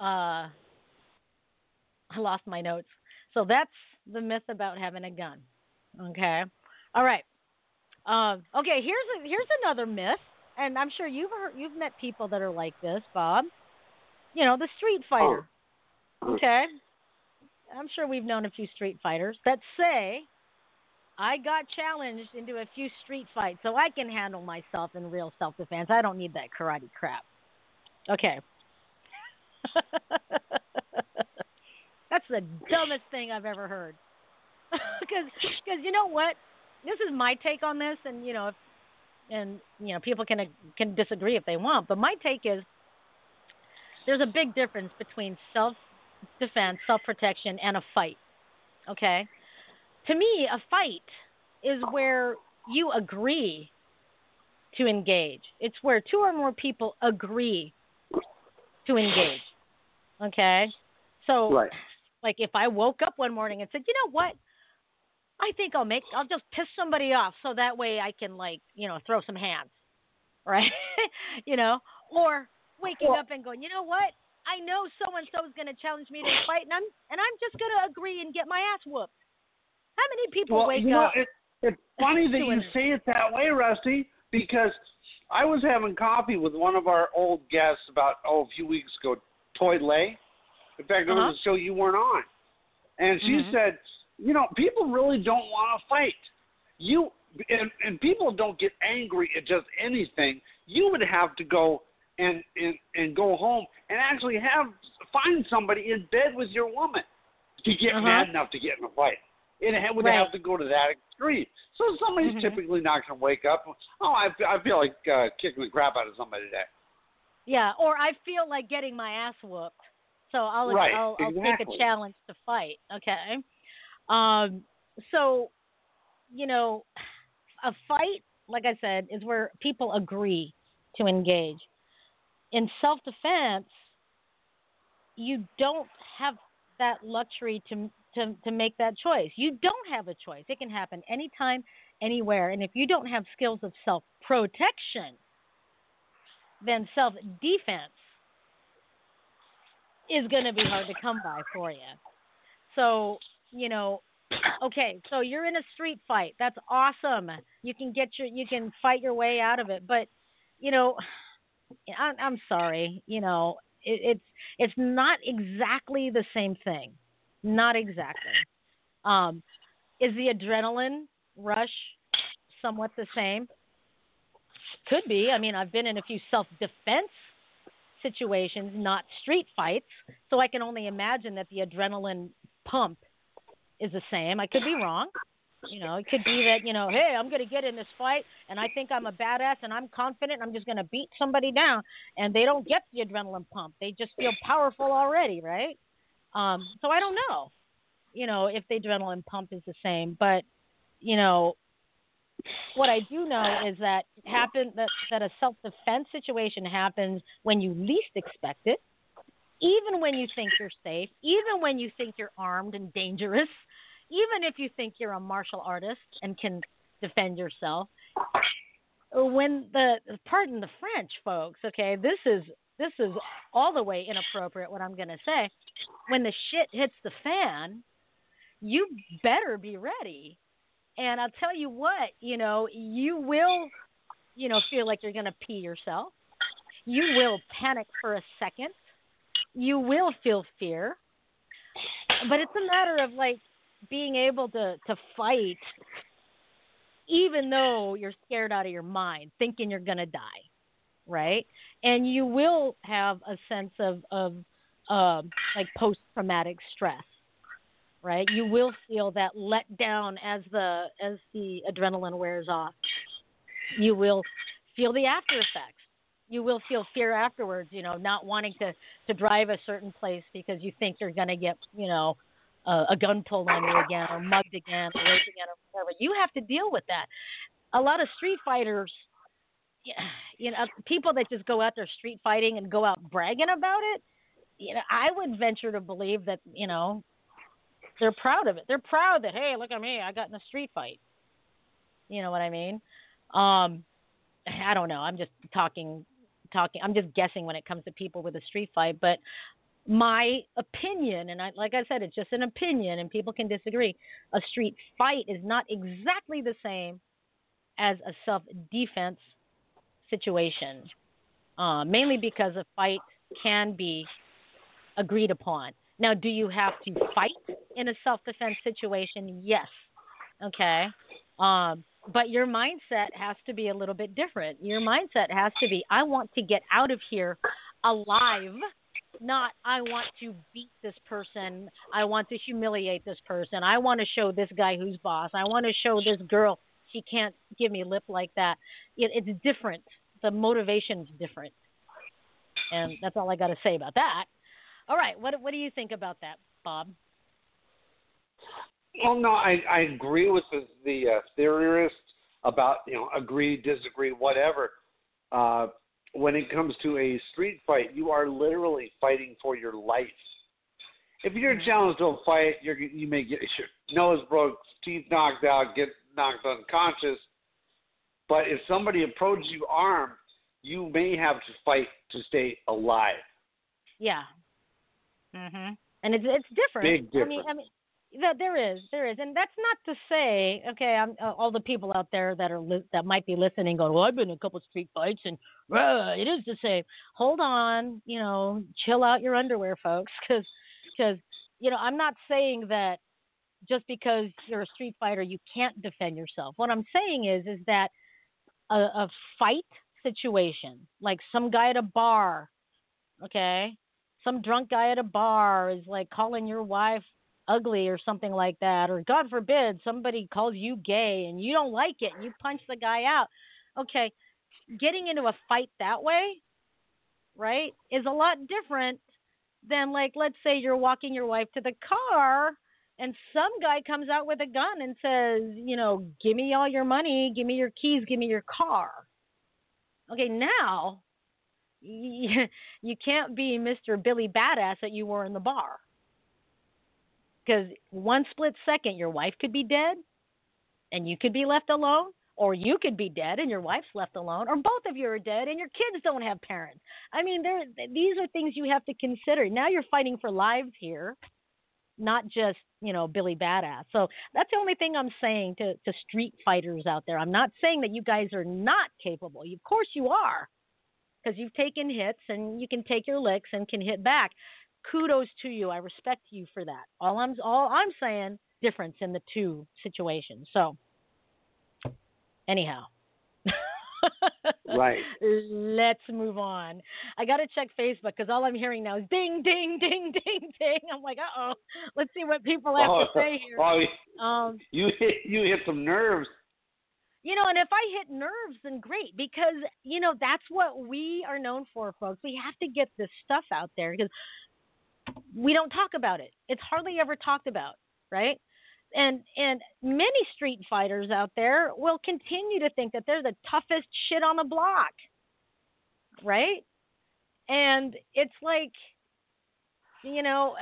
uh, I lost my notes. So that's the myth about having a gun. Okay. All right. Um, okay. Here's a, here's another myth, and I'm sure you've heard, you've met people that are like this, Bob. You know, the street fighter. Okay. I'm sure we've known a few street fighters that say, I got challenged into a few street fights, so I can handle myself in real self defense. I don't need that karate crap. Okay. [laughs] That's the dumbest thing I've ever heard. [laughs] Because, because you know what? This is my take on this, and you know, if, and you know, people can can disagree if they want, but my take is there's a big difference between self defense, self protection, and a fight. Okay? To me, a fight is where you agree to engage, it's where two or more people agree to engage. Okay? So, Right. like, if I woke up one morning and said, you know what? I think I'll make, I'll just piss somebody off so that way I can, like, you know, throw some hands. [laughs] Right? you know? Or waking Well- up and going, you know what? I know so and so is going to challenge me to a fight, and I'm and I'm just going to agree and get my ass whooped. How many people Well, wake you know, up? it, it's funny [laughs] that you say it that way, Rusty, because I was having coffee with one of our old guests about oh a few weeks ago, Toy Lay. In fact, it Uh-huh. was a show you weren't on, and she Mhm. said, you know, people really don't want to fight. You and, and people don't get angry at just anything. You would have to go and and and go home and actually have find somebody in bed with your woman to get Uh-huh. mad enough to get in a fight. It would Right. have to go to that extreme. So somebody's Mhm. typically not going to wake up. Oh, I feel, I feel like uh, kicking the crap out of somebody today. Yeah, or I feel like getting my ass whooped, so I'll Right, I'll, I'll take a challenge to fight. Okay, um, so you know, a fight, like I said, is where people agree to engage. In self-defense, you don't have that luxury to to to make that choice. You don't have a choice. It can happen anytime, anywhere, and if you don't have skills of self-protection then self defense is going to be hard to come by for you. So, you know, okay, so you're in a street fight. That's awesome. You can get your you can fight your way out of it, but you know, I'm, sorry, you know, it, it's it's not exactly the same thing. Not exactly. Um, is the adrenaline rush somewhat the same? Could be. I mean, I've been in a few self defense situations, not street fights, so I can only imagine that the adrenaline pump is the same. I could be wrong. You know, it could be that, you know, hey, I'm going to get in this fight and I think I'm a badass and I'm confident I'm just going to beat somebody down and they don't get the adrenaline pump. They just feel powerful already, right? Um, so I don't know, you know, if the adrenaline pump is the same, but you know, what I do know is that happen that that a self defense situation happens when you least expect it, even when you think you're safe, even when you think you're armed and dangerous, even if you think you're a martial artist and can defend yourself. When the pardon the French, folks, okay, this is this is all the way inappropriate what I'm going to say. When the shit hits the fan, you better be ready. And I'll tell you what, you know, you will, you know, feel like you're going to pee yourself. You will panic for a second. You will feel fear. But it's a matter of like being able to to fight even though you're scared out of your mind, thinking you're going to die. right? And you will have a sense of of um, like post traumatic stress, right? You will feel that let down as the as the adrenaline wears off. You will feel the after effects. You will feel fear afterwards. You know, not wanting to to drive a certain place because you think you're going to get you know uh, a gun pulled on you again or mugged again or raped again or whatever. You have to deal with that. A lot of street fighters [sighs] you know, people that just go out there street fighting and go out bragging about it, you know, I would venture to believe that, you know, they're proud of it. They're proud that, hey, look at me, I got in a street fight. You know what I mean? Um, [sighs] I don't know. I'm just talking, talking. I'm just guessing when it comes to people with a street fight. But my opinion, and I, like I said, it's just an opinion, and people can disagree. A street fight is not exactly the same as a self-defense situation, uh, mainly because a fight can be agreed upon. Now, do you have to fight in a self defense situation? Yes. Okay. Um, but your mindset has to be a little bit different. Your mindset has to be I want to get out of here alive, not I want to beat this person. I want to humiliate this person. I want to show this guy who's boss. I want to show this girl she can't give me lip like that. It, it's different. The motivation's different. And that's all I got to say about that. All right, what what do you think about that, Bob? Well, no, I I agree with the the uh, theorists about you know agree, disagree, whatever. Uh, when it comes to a street fight, you are literally fighting for your life. If you're challenged to a fight, you're, you may get [laughs] your nose broke, teeth knocked out, get knocked unconscious. But if somebody approaches you armed, you may have to fight to stay alive. Yeah. Mhm. And it's it's different. Big I mean, I mean, there is, there is, and that's not to say, okay, I'm uh, all the people out there that are li- that might be listening, going, well, I've been in a couple street fights, and uh, it is the same. Hold on, you know, chill out your underwear, folks, because because you know, I'm not saying that just because you're a street fighter you can't defend yourself. What I'm saying is is that a, a fight situation, like some guy at a bar, okay, some drunk guy at a bar is like calling your wife ugly or something like that, or God forbid somebody calls you gay and you don't like it and you punch the guy out. Okay, getting into a fight that way, right, is a lot different than like let's say you're walking your wife to the car and some guy comes out with a gun and says, you know, give me all your money, give me your keys, give me your car. Okay, now [laughs] you, can't be Mr. Billy Badass that you were in the bar. Because one split second, your wife could be dead and you could be left alone, or you could be dead and your wife's left alone, or both of you are dead and your kids don't have parents. I mean, there, these are things you have to consider. Now you're fighting for lives here, not just, you know, Billy Badass. So that's the only thing I'm saying to, to street fighters out there. I'm not saying that you guys are not capable. Of course you are because you've taken hits and you can take your licks and can hit back. Kudos to you. I respect you for that. All I'm all I'm saying difference in the two situations. So anyhow. Right. [laughs] Let's move on. I got to check Facebook because all I'm hearing now is ding, ding, ding, [laughs] ding, ding. I'm like, uh oh. Let's see what people have oh, to say here. [laughs] oh, Um, you hit you hit some nerves. you know, and if I hit nerves, then great because you know that's what we are known for, folks. We have to get this stuff out there because we don't talk about it. It's hardly ever talked about, right? And and many street fighters out there will continue to think that they're the toughest shit on the block, right? And it's like, you know,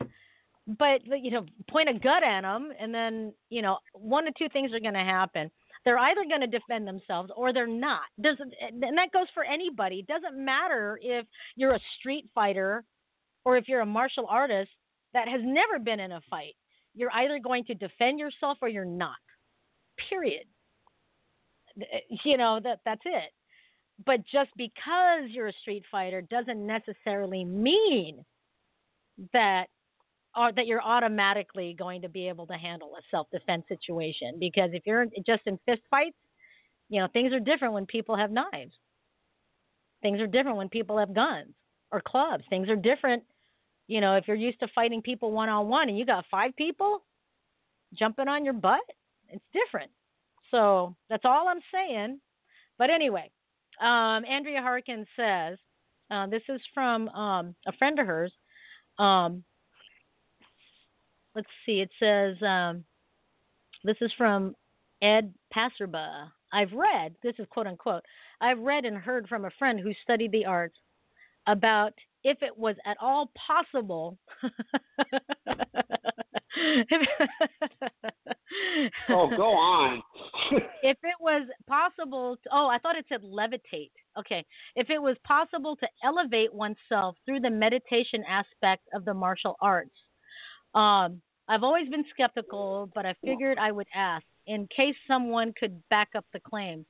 [sighs] but you know, point a gun at them, and then you know, one of two things are going to happen. They're either going to defend themselves or they're not. Doesn't and that goes for anybody. It doesn't matter if you're a street fighter or if you're a martial artist that has never been in a fight. You're either going to defend yourself or you're not. Period. Eh, you know that that's it. But just because you're a street fighter doesn't necessarily mean that or that you're automatically going to be able to handle a self-defense situation because if you're just in fist fights, you know, things are different when people have knives. Things are different when people have guns or clubs. Things are different, you know, if you're used to fighting people one on one and you got five people jumping on your butt, it's different. So that's all I'm saying. But anyway, um, Andrea Harkins says, uh, this is from um, a friend of hers. Um, let's see, it says, um, this is from Ed Passerba. I've read, this is quote unquote, I've read and heard from a friend who studied the arts about if it was at all possible. [laughs] oh, go on. if it was possible, to, oh, I thought it said levitate. Okay. If it was possible to elevate oneself through the meditation aspect of the martial arts. Um, I've always been skeptical, but I figured I would ask in case someone could back up the claim.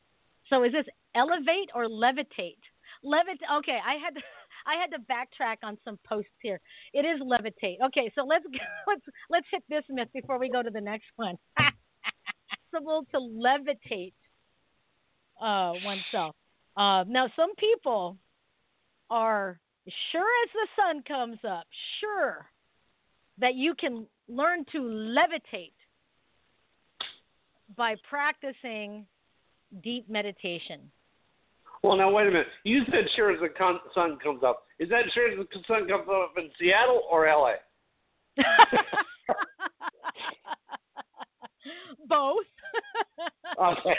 So is this elevate or levitate? Levit. Okay, I had to, [laughs] I had to backtrack on some posts here. It is levitate. Okay, so let's [laughs] let's let's hit this myth before we go to the next one. [laughs] Possible to levitate uh, oneself. Uh, now, some people are sure as the sun comes up, sure that you can learn to levitate by practicing deep meditation. Well, now wait a minute. You said sure as the con- sun comes up. Is that sure as the sun comes up in Seattle or LA? [laughs] Both. [laughs] okay.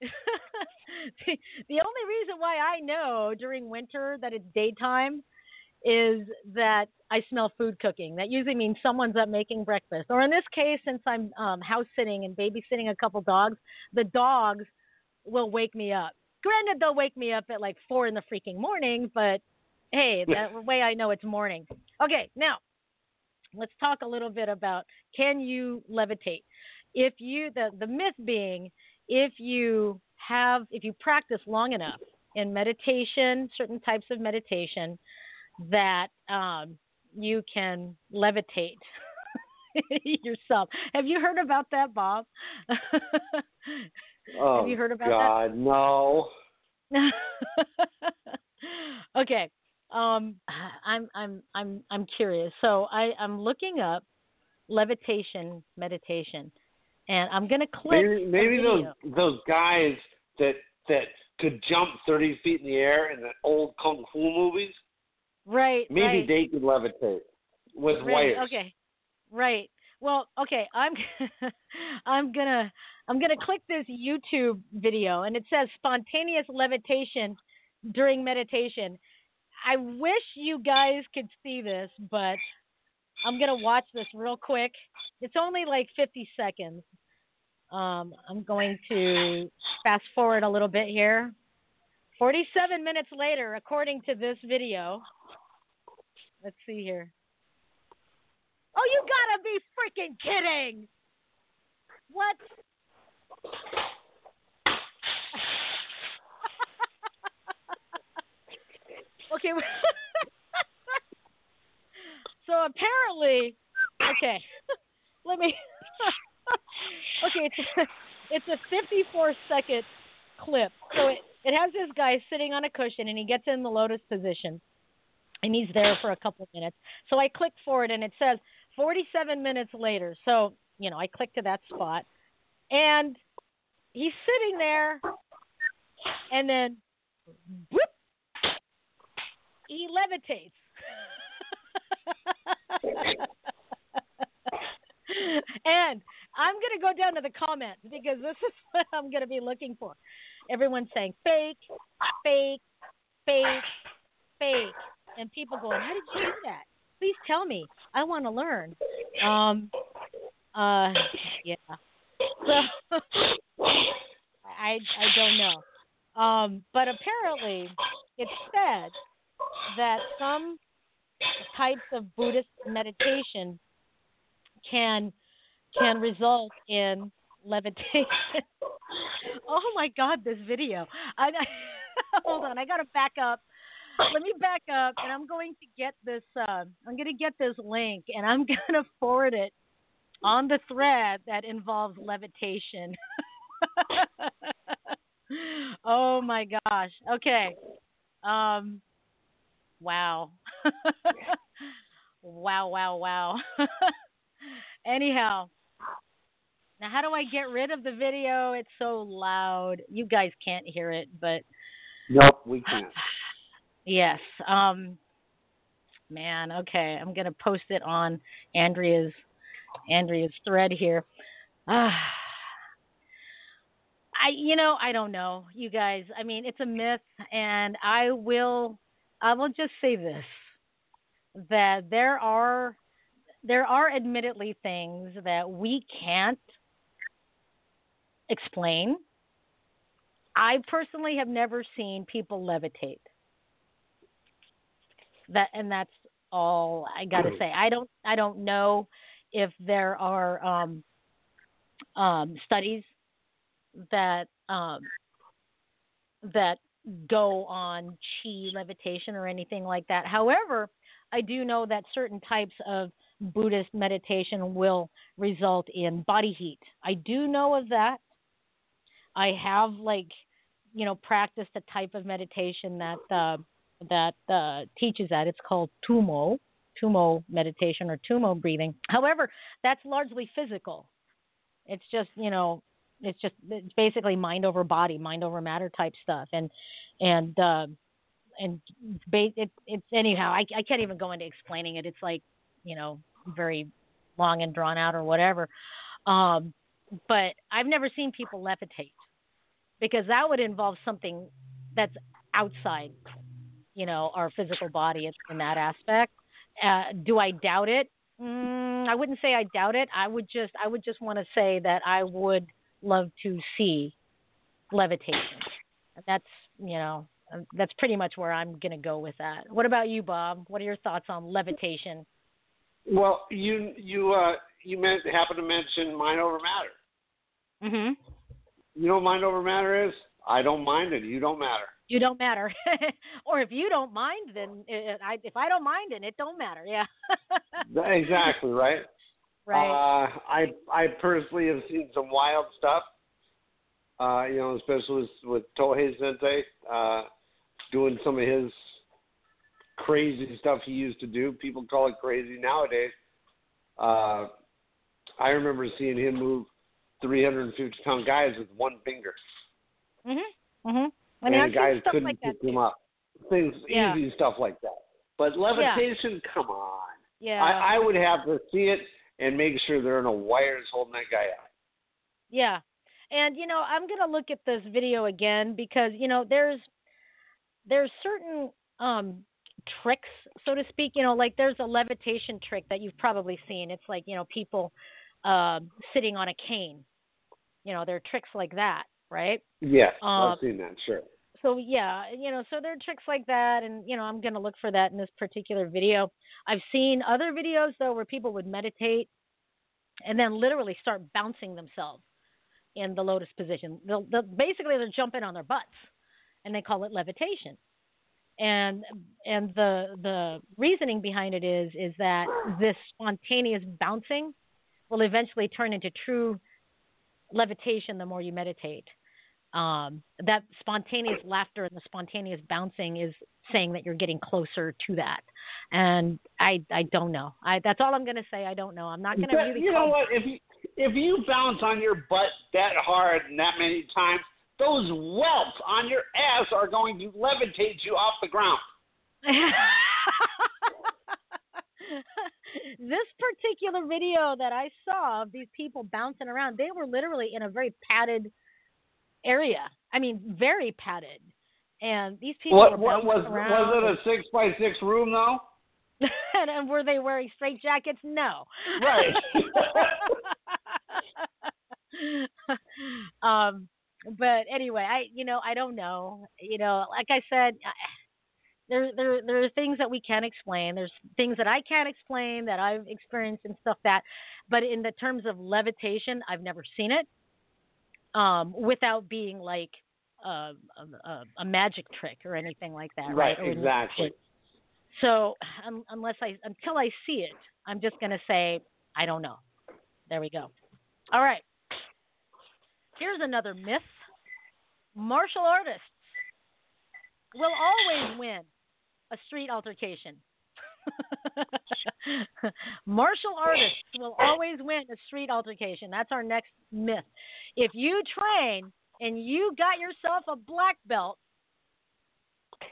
the, [laughs] the only reason why I know during winter that it's daytime is that I smell food cooking. That usually means someone's up making breakfast. Or in this case, since I'm um, house sitting and babysitting a couple dogs, the dogs will wake me up. Granted, they'll wake me up at like four in the freaking morning, but hey, that way I know it's morning. Okay, now let's talk a little bit about can you levitate? If you the the myth being if you have if you practice long enough in meditation, certain types of meditation, that um, you can levitate [laughs] yourself. Have you heard about that, Bob? [laughs] oh, Have you heard about God, that? no. [laughs] okay. Um, I'm I'm I'm I'm curious. So I I'm looking up levitation meditation, and I'm gonna click. Maybe, maybe those those guys that that could jump thirty feet in the air in the old kung fu movies. Right. Maybe right. they could levitate with Right, wires. Okay. Right. Well, okay. I'm [laughs] I'm gonna I'm gonna click this YouTube video, and it says spontaneous levitation during meditation. I wish you guys could see this, but I'm gonna watch this real quick. It's only like 50 seconds. Um, I'm going to fast forward a little bit here. 47 minutes later, according to this video. Let's see here. Oh, you gotta be freaking kidding! What? [laughs] okay. [laughs] so apparently, okay. [laughs] Let me. okay, it's a, it's a 54 second clip. So it, it has this guy sitting on a cushion and he gets in the lotus position and he's there for a couple of minutes. So I click forward and it says 47 minutes later. So, you know, I click to that spot and he's sitting there and then whoop, he levitates. and I'm going to go down to the comments because this is [laughs] what I'm going to be looking for. Everyone's saying fake, fake, fake, fake and people going, "How did you do that? Please tell me. I want to learn." Um, uh, yeah. [laughs] So I I don't know. Um, but apparently, it's said that some types of Buddhist meditation can can result in levitation. [laughs] oh my God, this video! I, I [laughs] hold on, I gotta back up let me back up and I'm going to get this uh, I'm to get this link and I'm [laughs] to forward it on the thread that involves levitation. [laughs] oh my gosh. Okay. Um, wow. [laughs] wow, wow, wow. [laughs] Anyhow, now how do I get rid of the video? It's so loud. You guys can't hear it, but Nope, we can't. [sighs] yes. Um, man, okay. I'm gonna post it on Andrea's Andrea's thread here. [sighs] Ah. I you know, I don't know, you guys. I mean, it's a myth and I will I will just say this that there are there are admittedly things that we can't explain. I personally have never seen people levitate. That and that's all I got to say. I don't I don't know if there are um, um, studies that um, that go on chi levitation or anything like that. However, I do know that certain types of Buddhist meditation will result in body heat. I do know of that. I have like you know practiced a type of meditation that uh, that uh, teaches that. It's called Tumo, Tumo meditation or Tumo breathing. However, that's largely physical. It's just you know it's just it's basically mind over body, mind over matter type stuff, and and uh, and ba- it, it's anyhow. I, I can't even go into explaining it. It's like you know very long and drawn out or whatever. Um, but I've never seen people levitate because that would involve something that's outside, you know, our physical body in that aspect. Uh, do I doubt it? Mm, I wouldn't say I doubt it. I would just I would just want to say that I would love to see levitation. That's you know that's pretty much where I'm going to go with that. What about you, Bob? What are your thoughts on levitation? Well, you you uh you meant happen to mention mind over matter. Mm-hmm. You know what mind over matter is? I don't mind it. You don't matter. You don't matter. [laughs] or if you don't mind, then it, I, if I don't mind it, it don't matter. Yeah. [laughs] exactly right. Right. Uh, I I personally have seen some wild stuff. Uh, you know, especially with, with Tohei Sensei uh, doing some of his crazy stuff he used to do. People call it crazy nowadays. Uh, I remember seeing him move 350 pound guys with one finger. Mhm. Mhm. And I've guys stuff couldn't like that pick too. up. Things Yeah. easy stuff like that. But levitation, come on. Yeah. I, I would have to see it and make sure there are no wires holding that guy up. Yeah. And you know, I'm going to look at this video again because, you know, there's there's certain um tricks, so to speak, you know, like there's a levitation trick that you've probably seen. It's like, you know, people uh, sitting on a cane. You know, there are tricks like that, right? Yes, Um, I've seen that. Sure. So yeah, you know, so there are tricks like that, and you know, I'm gonna look for that in this particular video. I've seen other videos though where people would meditate and then literally start bouncing themselves in the lotus position. They'll, they'll basically they're jumping on their butts, and they call it levitation. And and the the reasoning behind it is is that this spontaneous bouncing will eventually turn into true levitation the more you meditate um, that spontaneous laughter and the spontaneous bouncing is saying that you're getting closer to that. And I I don't know. I that's all I'm going to say. I don't know. I'm not going to But really. you know what? If you if you bounce on your butt that hard and that many times, those welts on your ass are going to levitate you off the ground. [laughs] this particular video that I saw of these people bouncing around, they were literally in a very padded area. I mean, very padded. And these people What, were what was around. was it a six by six room though? [laughs] and, and were they wearing straight jackets? No. Right. [laughs] um, but anyway, I you know I don't know. You know, like I said, I, there there there are things that we can't explain. There's things that I can't explain that I've experienced and stuff that. But in the terms of levitation, I've never seen it. Um, without being like a, a, a magic trick or anything like that, Right, right? Exactly. so um, unless I until I see it, I'm just gonna say I don't know. There we go. All right. Here's another myth. Martial artists will always win a street altercation. [laughs] Martial artists will always win a street altercation. That's our next myth. If you train and you got yourself a black belt,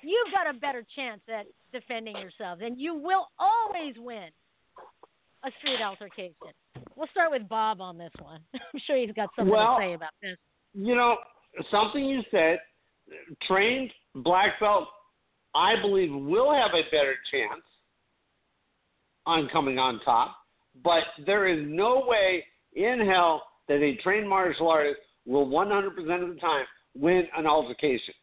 you've got a better chance at defending yourself, and you will always win a street altercation. We'll start with Bob on this one. [laughs] I'm sure he's got something Well, to say about this. You know, something you said, trained black belt, I believe, will have a better chance on coming on top. But there is no way in hell that a trained martial artist will 100% of the time win an altercation.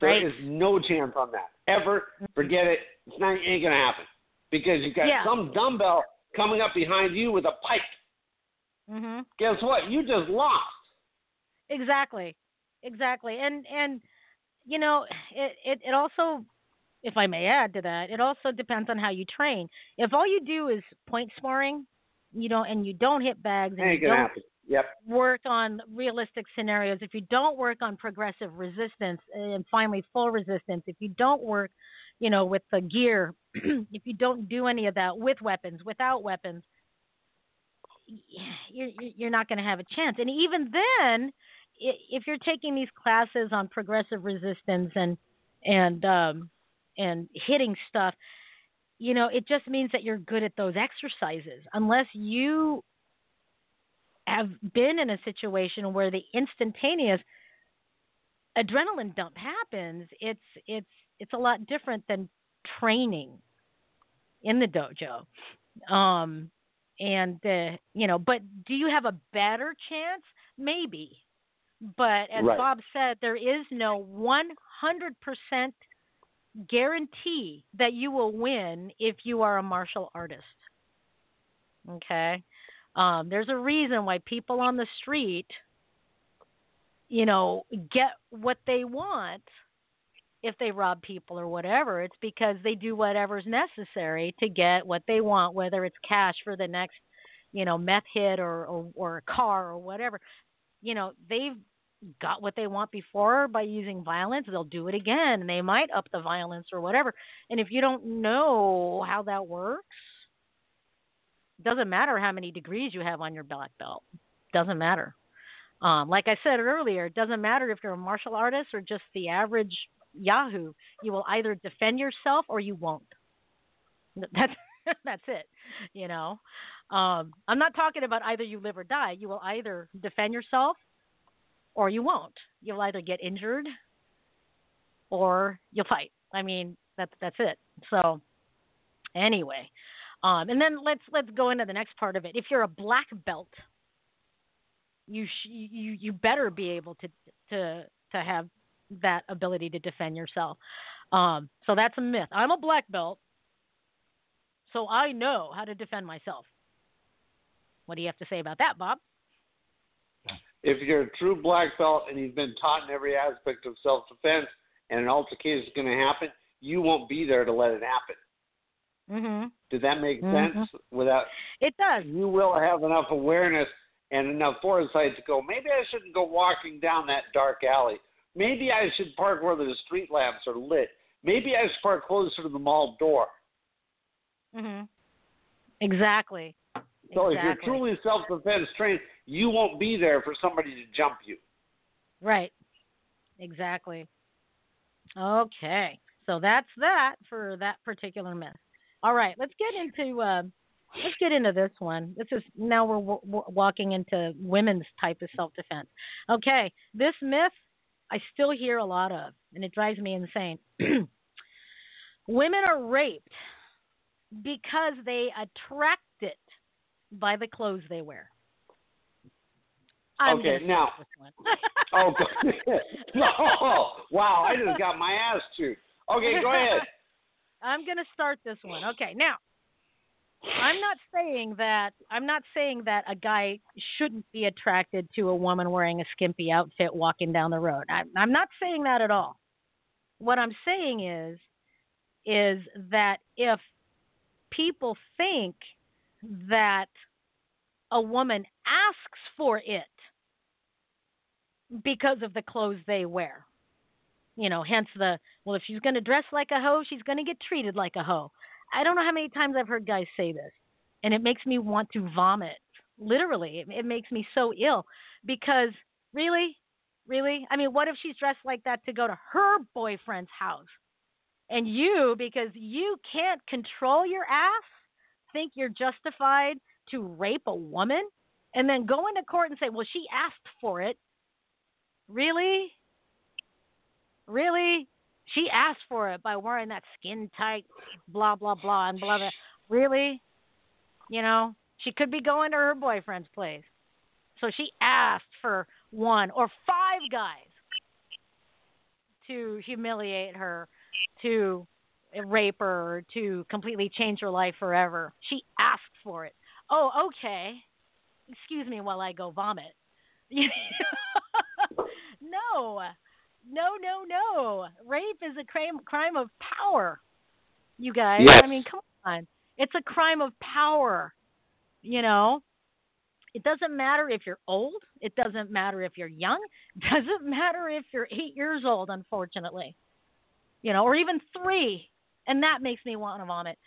There Right. is no chance on that. Ever. Forget it. It's not ain't gonna happen. Because you've got Yeah. some dumbbell coming up behind you with a pipe. Mhm. Guess what? You just lost. Exactly, exactly, and and you know it, it it also, if I may add to that, it also depends on how you train. If all you do is point sparring, you know, and you don't hit bags and Ain't you don't happen. Yep. work on realistic scenarios, if you don't work on progressive resistance and finally full resistance, if you don't work, you know, with the gear, [clears throat] if you don't do any of that with weapons, without weapons, you're you're not going to have a chance. And even then, if you're taking these classes on progressive resistance and and um, and hitting stuff, you know, it just means that you're good at those exercises. Unless you have been in a situation where the instantaneous adrenaline dump happens, it's it's it's a lot different than training in the dojo. Um, and uh, you know, but do you have a better chance? Maybe. But as Right. Bob said, there is no 100% guarantee that you will win if you are a martial artist. Okay? Um, there's a reason why people on the street, you know, get what they want if they rob people or whatever. It's because they do whatever's necessary to get what they want, whether it's cash for the next, you know, meth hit or, or, or a car or whatever. You know, they've got what they want before by using violence, they'll do it again. And they might up the violence or whatever. And if you don't know how that works, doesn't matter how many degrees you have on your black belt. Doesn't matter. Um, like I said earlier, it doesn't matter if you're a martial artist or just the average Yahoo. You will either defend yourself or you won't. [laughs] That's that's it. You know, um, I'm not talking about either you live or die. You will either defend yourself or you won't. You'll either get injured or you'll fight. I mean, that's that's it. So anyway, um, and then let's let's go into the next part of it. If you're a black belt, you sh- you you better be able to to to have that ability to defend yourself. Um, so that's a myth. I'm a black belt, so I know how to defend myself. What do you have to say about that, Bob? If you're a true black belt and you've been taught in every aspect of self defense and an altercation is going to happen, you won't be there to let it happen. Mhm. Did that make Mhm. sense? Without It does. you will have enough awareness and enough foresight to go, maybe I shouldn't go walking down that dark alley. Maybe I should park where the street lamps are lit. Maybe I should park closer to the mall door. Mm-hmm. Exactly. So if you're truly self defense trained, you won't be there for somebody to jump you. Right. Exactly. Okay. So that's that for that particular myth. All right. Let's get into uh, let's get into this one. This is now we're w- w- walking into women's type of self defense. Okay. This myth I still hear a lot of, and it drives me insane. [clears throat] Women are raped because they attracted it by the clothes they wear. I'm Okay, now- skip this one. [laughs] Oh, [laughs] no. Wow, I just got my ass chewed. Okay, go ahead. [laughs] I'm going to start this one. Okay, now I'm not saying that I'm not saying that a guy shouldn't be attracted to a woman wearing a skimpy outfit walking down the road. I'm, I'm not saying that at all. What I'm saying is is that if people think that a woman asks for it because of the clothes they wear, You know, hence the well, if she's going to dress like a hoe, she's going to get treated like a hoe. I don't know how many times I've heard guys say this, and it makes me want to vomit. Literally, it, it makes me so ill because really, really, I mean, what if she's dressed like that to go to her boyfriend's house? And you, because you can't control your ass, think you're justified to rape a woman and then go into court and say, well, she asked for it. Really? Really? She asked for it by wearing that skin tight, blah, blah, blah, and blah, blah. Really? You know, she could be going to her boyfriend's place. So she asked for one or five guys to humiliate her, to rape her, to completely change her life forever. She asked for it. Oh, okay. Excuse me while I go vomit. [laughs] [laughs] no, no, no, no. Rape is a crime crime of power. You guys, Yes. I mean, come on. It's a crime of power. You know, it doesn't matter if you're old. It doesn't matter if you're young. It [laughs] doesn't matter if you're eight years old, unfortunately. You know, or even three. And that makes me want to vomit.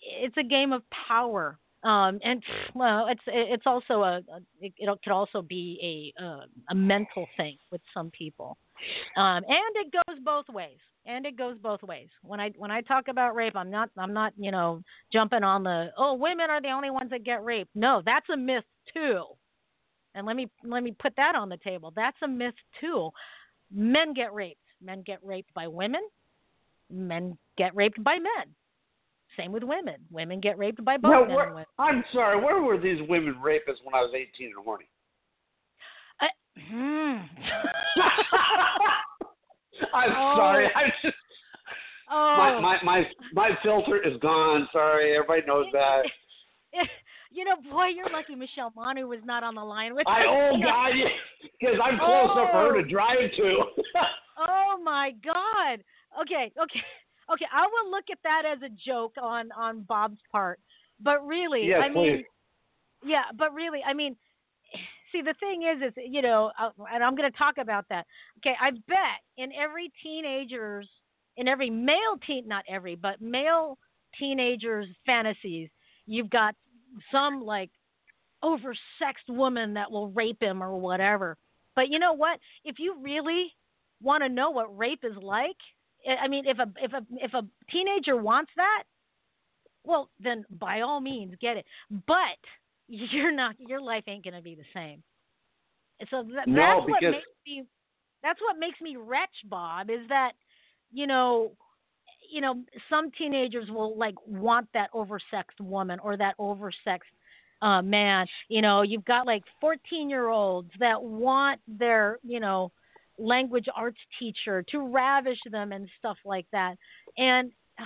It's a game of power. Um, and well, it's it's also a, a it, it could also be a uh, a mental thing with some people, um, and it goes both ways. And it goes both ways. When I when I talk about rape, I'm not I'm not you know jumping on the oh women are the only ones that get raped. No, that's a myth too. And let me let me put that on the table. That's a myth too. Men get raped. Men get raped by women. Men get raped by men. Same with women. Women get raped by both men where- women. I'm sorry. Where were these women rapists when I was 18 and horny? I, hmm. [laughs] I'm Oh. sorry. I just oh, my, my my my filter is gone. Sorry, everybody knows that. [laughs] you know, boy, you're lucky Michelle Manu was not on the line with me. I us. oh god, [laughs] because I'm close enough for her to drive to. Oh my God. Okay, okay, okay. I will look at that as a joke on on Bob's part, but really, I mean, yeah, but really, I mean, [sighs] see, the thing is, is you know, uh, and I'm going to talk about that. Okay, I bet in every teenager's, in every male teen, not every, but male teenager's fantasies, you've got some like oversexed woman that will rape him or whatever. But you know what? If you really want to know what rape is like, I- mean, if a if a if a teenager wants that, well, then by all means get it. But [laughs] you're not. Your life ain't gonna be the same. So that, No, that's what makes me. That's what makes me wretch, Bob. Is that you know, you know, some teenagers will like want that oversexed woman or that oversexed uh, man. You know, you've got like 14 year olds that want their, you know, language arts teacher to ravish them and stuff like that. And ah,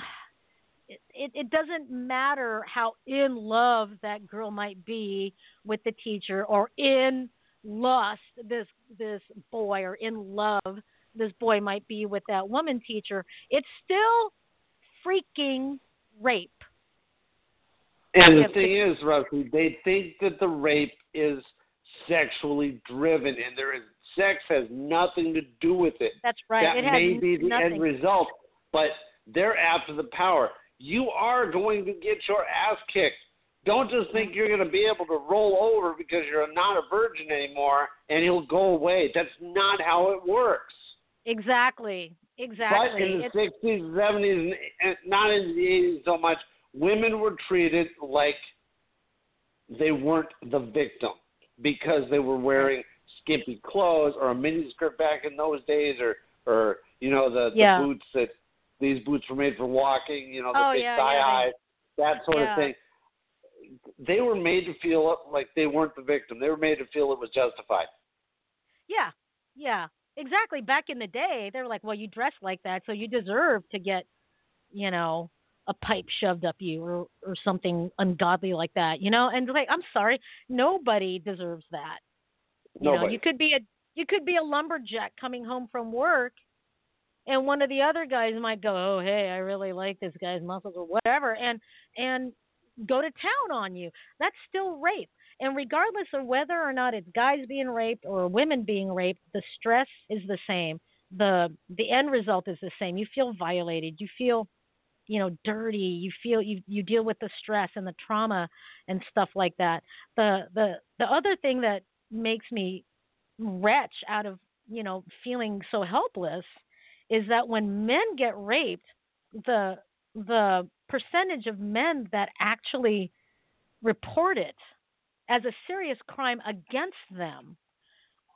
it, it, it doesn't matter how in love that girl might be with the teacher or in lust this this boy or in love this boy might be with that woman teacher it's still freaking rape And the thing is, Rusty, they think that the rape is sexually driven, and there is sex has nothing to do with it. that's right that it has may be the nothing end result, but they're after the power. You are going to get your ass kicked. Don't just think you're going to be able to roll over because you're not a virgin anymore and he'll go away. That's not how it works. exactly Exactly. But in the It's- 60s, 70s, and not in the 80s so much, women were treated like they weren't the victim because they were wearing skimpy clothes or a miniskirt back in those days or or you know the, Yeah. the boots that these boots were made for walking, you know, the Oh, big yeah, thigh yeah, high, that sort Yeah. of thing. They were made to feel like they weren't the victim. They were made to feel it was justified. Yeah, yeah, exactly. Back in the day, they were like, "Well, you dress like that, so you deserve to get, you know, a pipe shoved up you or or something ungodly like that." You know, and like, I'm sorry, nobody deserves that. You know, you could be a you could be a lumberjack coming home from work, and one of the other guys might go, "Oh, hey, I really like this guy's muscles or whatever," and and go to town on you. That's still rape. And regardless of whether or not it's guys being raped or women being raped, the stress is the same. the the end result is the same. You feel violated. You feel you know dirty you feel you you deal with the stress and the trauma and stuff like that the the the other thing that makes me retch out of you know feeling so helpless is that when men get raped the the percentage of men that actually report it as a serious crime against them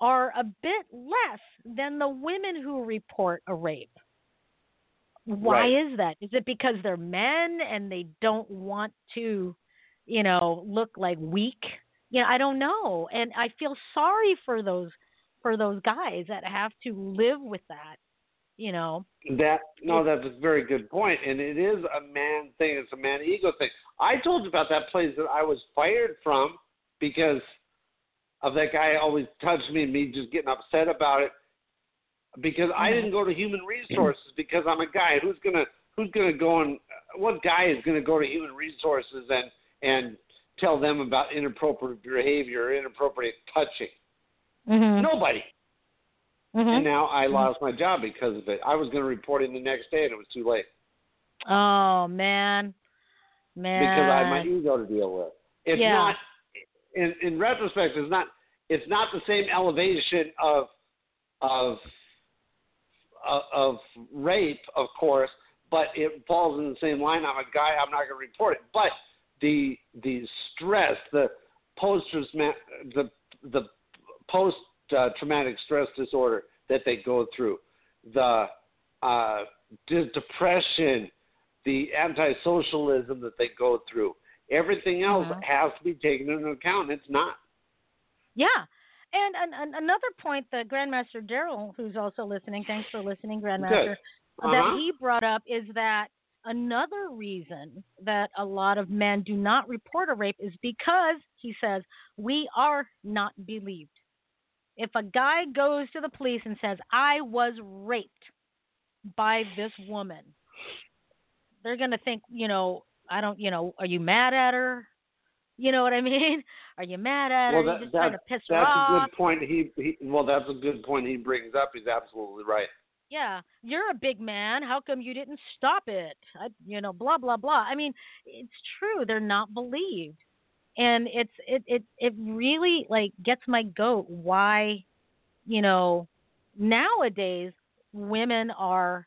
are a bit less than the women who report a rape why Right. is that? Is it because they're men and they don't want to, you know, look like weak? You know, I don't know. And I feel sorry for those for those guys that have to live with that, you know. That no, that's a very good point, and it is a man thing. It's a man ego thing. I told you about that place that I was fired from because of that guy always touched me and me just getting upset about it because I Mm-hmm. didn't go to human resources because I'm a guy who's gonna who's gonna go and what guy is gonna go to human resources and and tell them about inappropriate behavior or inappropriate touching. Mhm. Nobody. Mhm. And now I lost my job because of it. I was going to report him the next day, and it was too late Oh man. Man. because I had my ego to deal with. It's Yeah. not. In in retrospect, it's not. It's not the same elevation of of of, of rape, of course, but it falls in the same line. I'm a guy. I'm not going to report it. But the the stress, the post the the post traumatic stress disorder that they go through, the uh, de- depression, the anti-socialism that they go through, everything else Mhm. has to be taken into account. It's not. Yeah. And an, an, another point that Grandmaster Daryl, who's also listening, thanks for listening, Grandmaster, Uh-huh. that he brought up is that another reason that a lot of men do not report a rape is because, he says, we are not believed. If a guy goes to the police and says, I was raped by this woman, they're going to think, you know, I don't, you know, are you mad at her? You know what I mean? [laughs] Are you mad at her? Well, that, you just that, trying to piss her that's a good point. He, he well, that's a good point he brings up. He's absolutely right. Yeah, you're a big man. How come you didn't stop it? I, you know, blah blah blah. I mean, it's true. They're not believed, and it's it it it really like gets my goat. Why, you know, nowadays women are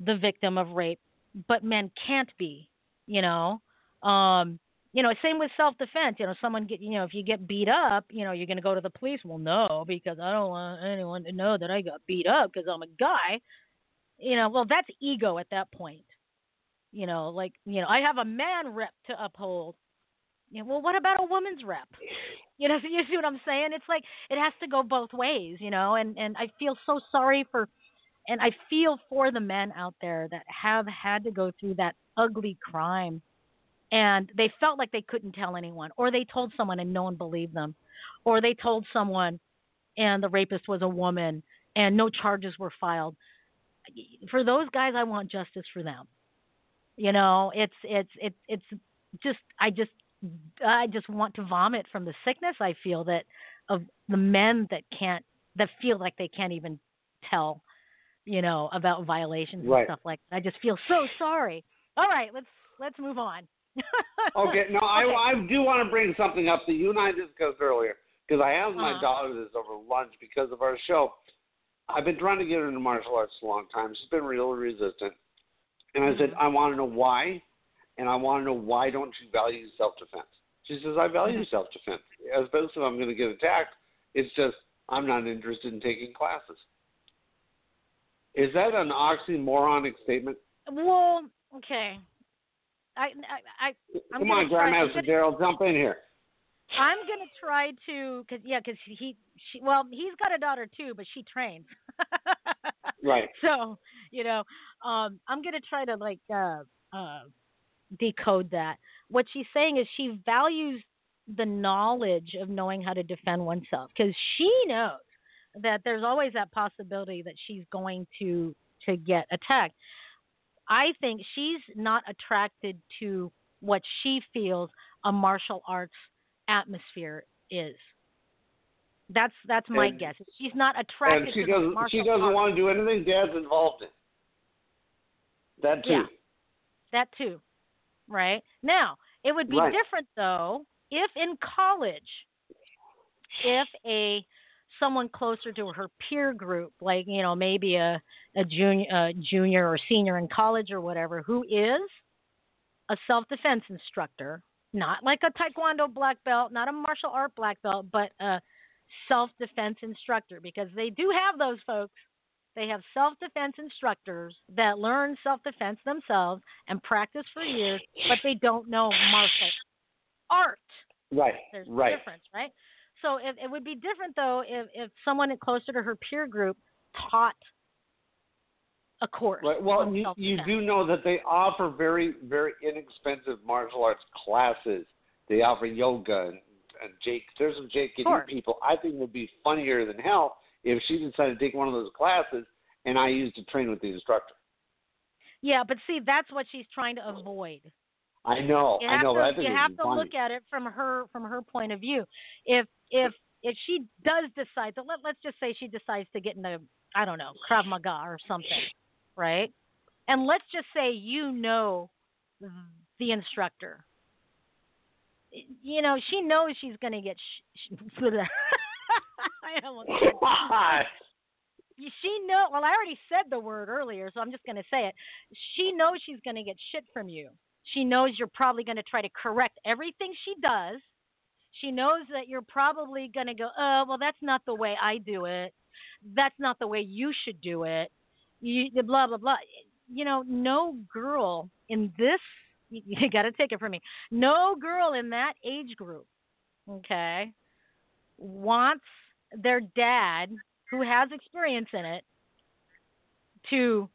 the victim of rape, but men can't be. You know, um, you know, same with self defense. You know, someone get, you know, if you get beat up, you know, you're going to go to the police. Well, no, because I don't want anyone to know that I got beat up because I'm a guy. You know, well, that's ego at that point. You know, like, you know, I have a man rep to uphold. Know, well, what about a woman's rep? [laughs] You know, [laughs] you see what I'm saying? It's like it has to go both ways, you know. And and I feel so sorry for, and I feel for the men out there that have had to go through that ugly crime and they felt like they couldn't tell anyone or they told someone and no one believed them or they told someone and the rapist was a woman and no charges were filed. For those guys i want justice for them. You know it's it's it's it's just i just i just want to vomit from the sickness i feel that of the men that can't that feel like they can't even tell you know about violations and Right. stuff like that. I just feel so sorry. All right let's let's move on [laughs] Okay, no, I, I do want to bring something up that you and I discussed earlier because I asked my Uh-huh. daughter this over lunch because of our show. I've been trying to get her into martial arts a long time. She's been really resistant, and I said I want to know why, and I want to know why don't you value self defense? She says I value self defense. As opposed to I'm going to get attacked. It's just I'm not interested in taking classes. Is that an oxymoronic statement? Well, okay. I, I, I I'm Come on, Grandmaster gonna- Daryl, jump in here. I'm gonna try to, cause yeah, cause he, she, well, he's got a daughter too, but she trains. [laughs] Right. So, you know, um, I'm gonna try to like uh, uh, decode that. What she's saying is she values the knowledge of knowing how to defend oneself because she knows that there's always that possibility that she's going to to get attacked. I think she's not attracted to what she feels a martial arts atmosphere is. That's that's my And- guess. She's not attracted and she to doesn't she doesn't arts. want to do anything dad's involved in. That too. Yeah. That too, right? Now, it would be Right. different though if in college, if a someone closer to her peer group, like you know maybe a a junior, a junior or senior in college or whatever, who is a self defense instructor, not like a taekwondo black belt, not a martial art black belt, but a self defense instructor because they do have those folks. They have self defense instructors that learn self defense themselves and practice for years, but they don't know martial art. Right. There's a right. difference, right? So it, it would be different though if, if someone closer to her peer group taught a course. Right. Well, you, you do know that they offer very, very inexpensive martial arts classes. They offer yoga and, and Jake. There's some Jake and Sure. people. I think it would be funnier than hell if she decided to take one of those classes and I used to train with the instructor. Yeah, but see, that's what she's trying to avoid. I know. You I know. to, but I think you have to funny. look at it from her from her point of view. If if if she does decide to let let's just say she decides to get into I don't know Krav Maga or something, right? And let's just say you know the instructor. You know she knows she's going to get. Sh- sh- [laughs] I almost [laughs] she know well i already said the word earlier so i'm just going to say it she knows she's going to get shit from you she knows you're probably going to try to correct everything she does. She knows that you're probably going to go oh well that's not the way i do it. That's not the way you should do it. You blah blah blah. You know no girl in this [laughs] you, you got to take it from me. No girl in that age group okay wants their dad who has experience in it to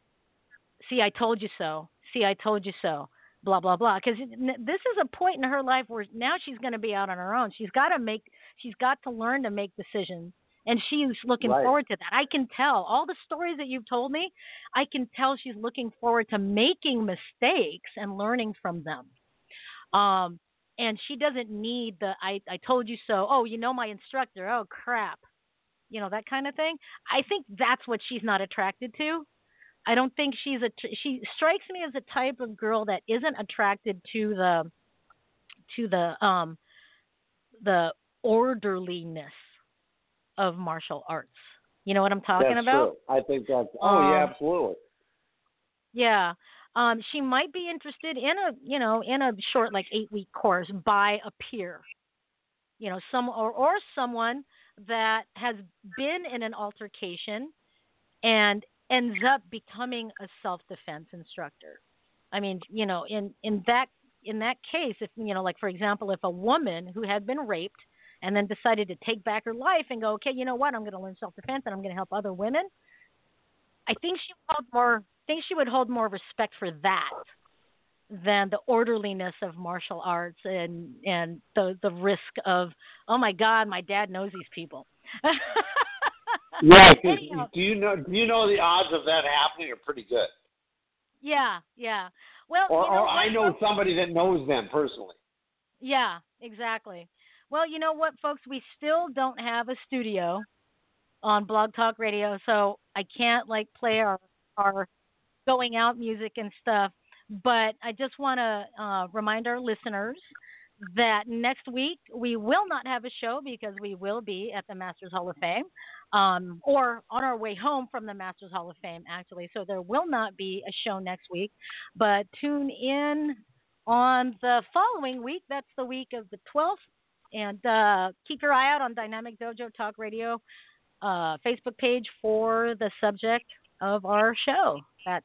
see i told you so. See i told you so blah blah blah because this is a point in her life where now she's going to be out on her own. She's got to make she's got to learn to make decisions and she's looking Right. forward to that. I can tell all the stories that you've told me i can tell she's looking forward to making mistakes and learning from them. Um and she doesn't need the i i told you so. Oh you know my instructor. Oh crap. You know that kind of thing. I think that's what she's not attracted to i don't think she's a she strikes me as a type of girl that isn't attracted to the to the um the orderliness of martial arts you know what i'm talking that's about True. I think that's. Oh yeah, Um, absolutely. yeah. Um, she might be interested in a, you know, in a short like eight week course by a peer. You know, some or or someone that has been in an altercation and ends up becoming a self defense instructor. I mean, you know, in in that in that case, if you know, like for example, if a woman who had been raped and then decided to take back her life and go, okay, you know what, I'm going to learn self defense and I'm going to help other women. I think she hold more. Think she would hold more respect for that than the orderliness of martial arts and and the the risk of oh my god, my dad knows these people. [laughs] Yeah. 'cause Anyhow. do you know? Do you know the odds of that happening are pretty good? yeah, yeah. Well, Or, you know or what, I know folks? somebody that knows them personally. Yeah, exactly. Well, you know what, folks? We still don't have a studio on Blog Talk Radio, so I can't like play our our going out music and stuff. But I just want to uh, remind our listeners that next week we will not have a show because we will be at the Masters Hall of Fame, um, or on our way home from the Masters Hall of Fame, actually. So there will not be a show next week. But tune in on the following week. That's the week of the 12th. And uh, keep your eye out on Dynamic Dojo Talk Radio uh, Facebook page for the subject of our show. That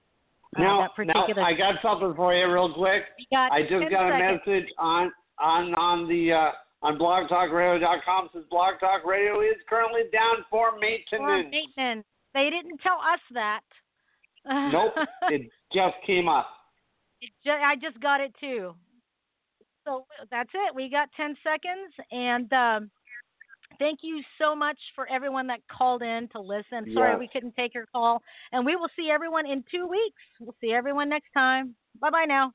uh, Now, now I got something for you real quick. I just 10 got a message on on on the uh, on blogtalkradio.com says Blog Talk Radio is currently down for maintenance. for maintenance. They didn't tell us that. Nope, [laughs] it just came up. Ju- I just got it too. So that's it. We got 10 seconds. And um, thank you so much for everyone that called in to listen. Sorry Yes. we couldn't take your call. And we will see everyone in two weeks. We'll see everyone next time. Bye bye now.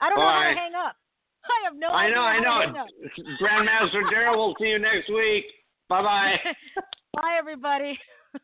I don't know how to hang up. I have no I know, I know. [laughs] Grandmaster Daryl, we'll see you next week. Bye bye. [laughs] Bye, everybody. [laughs]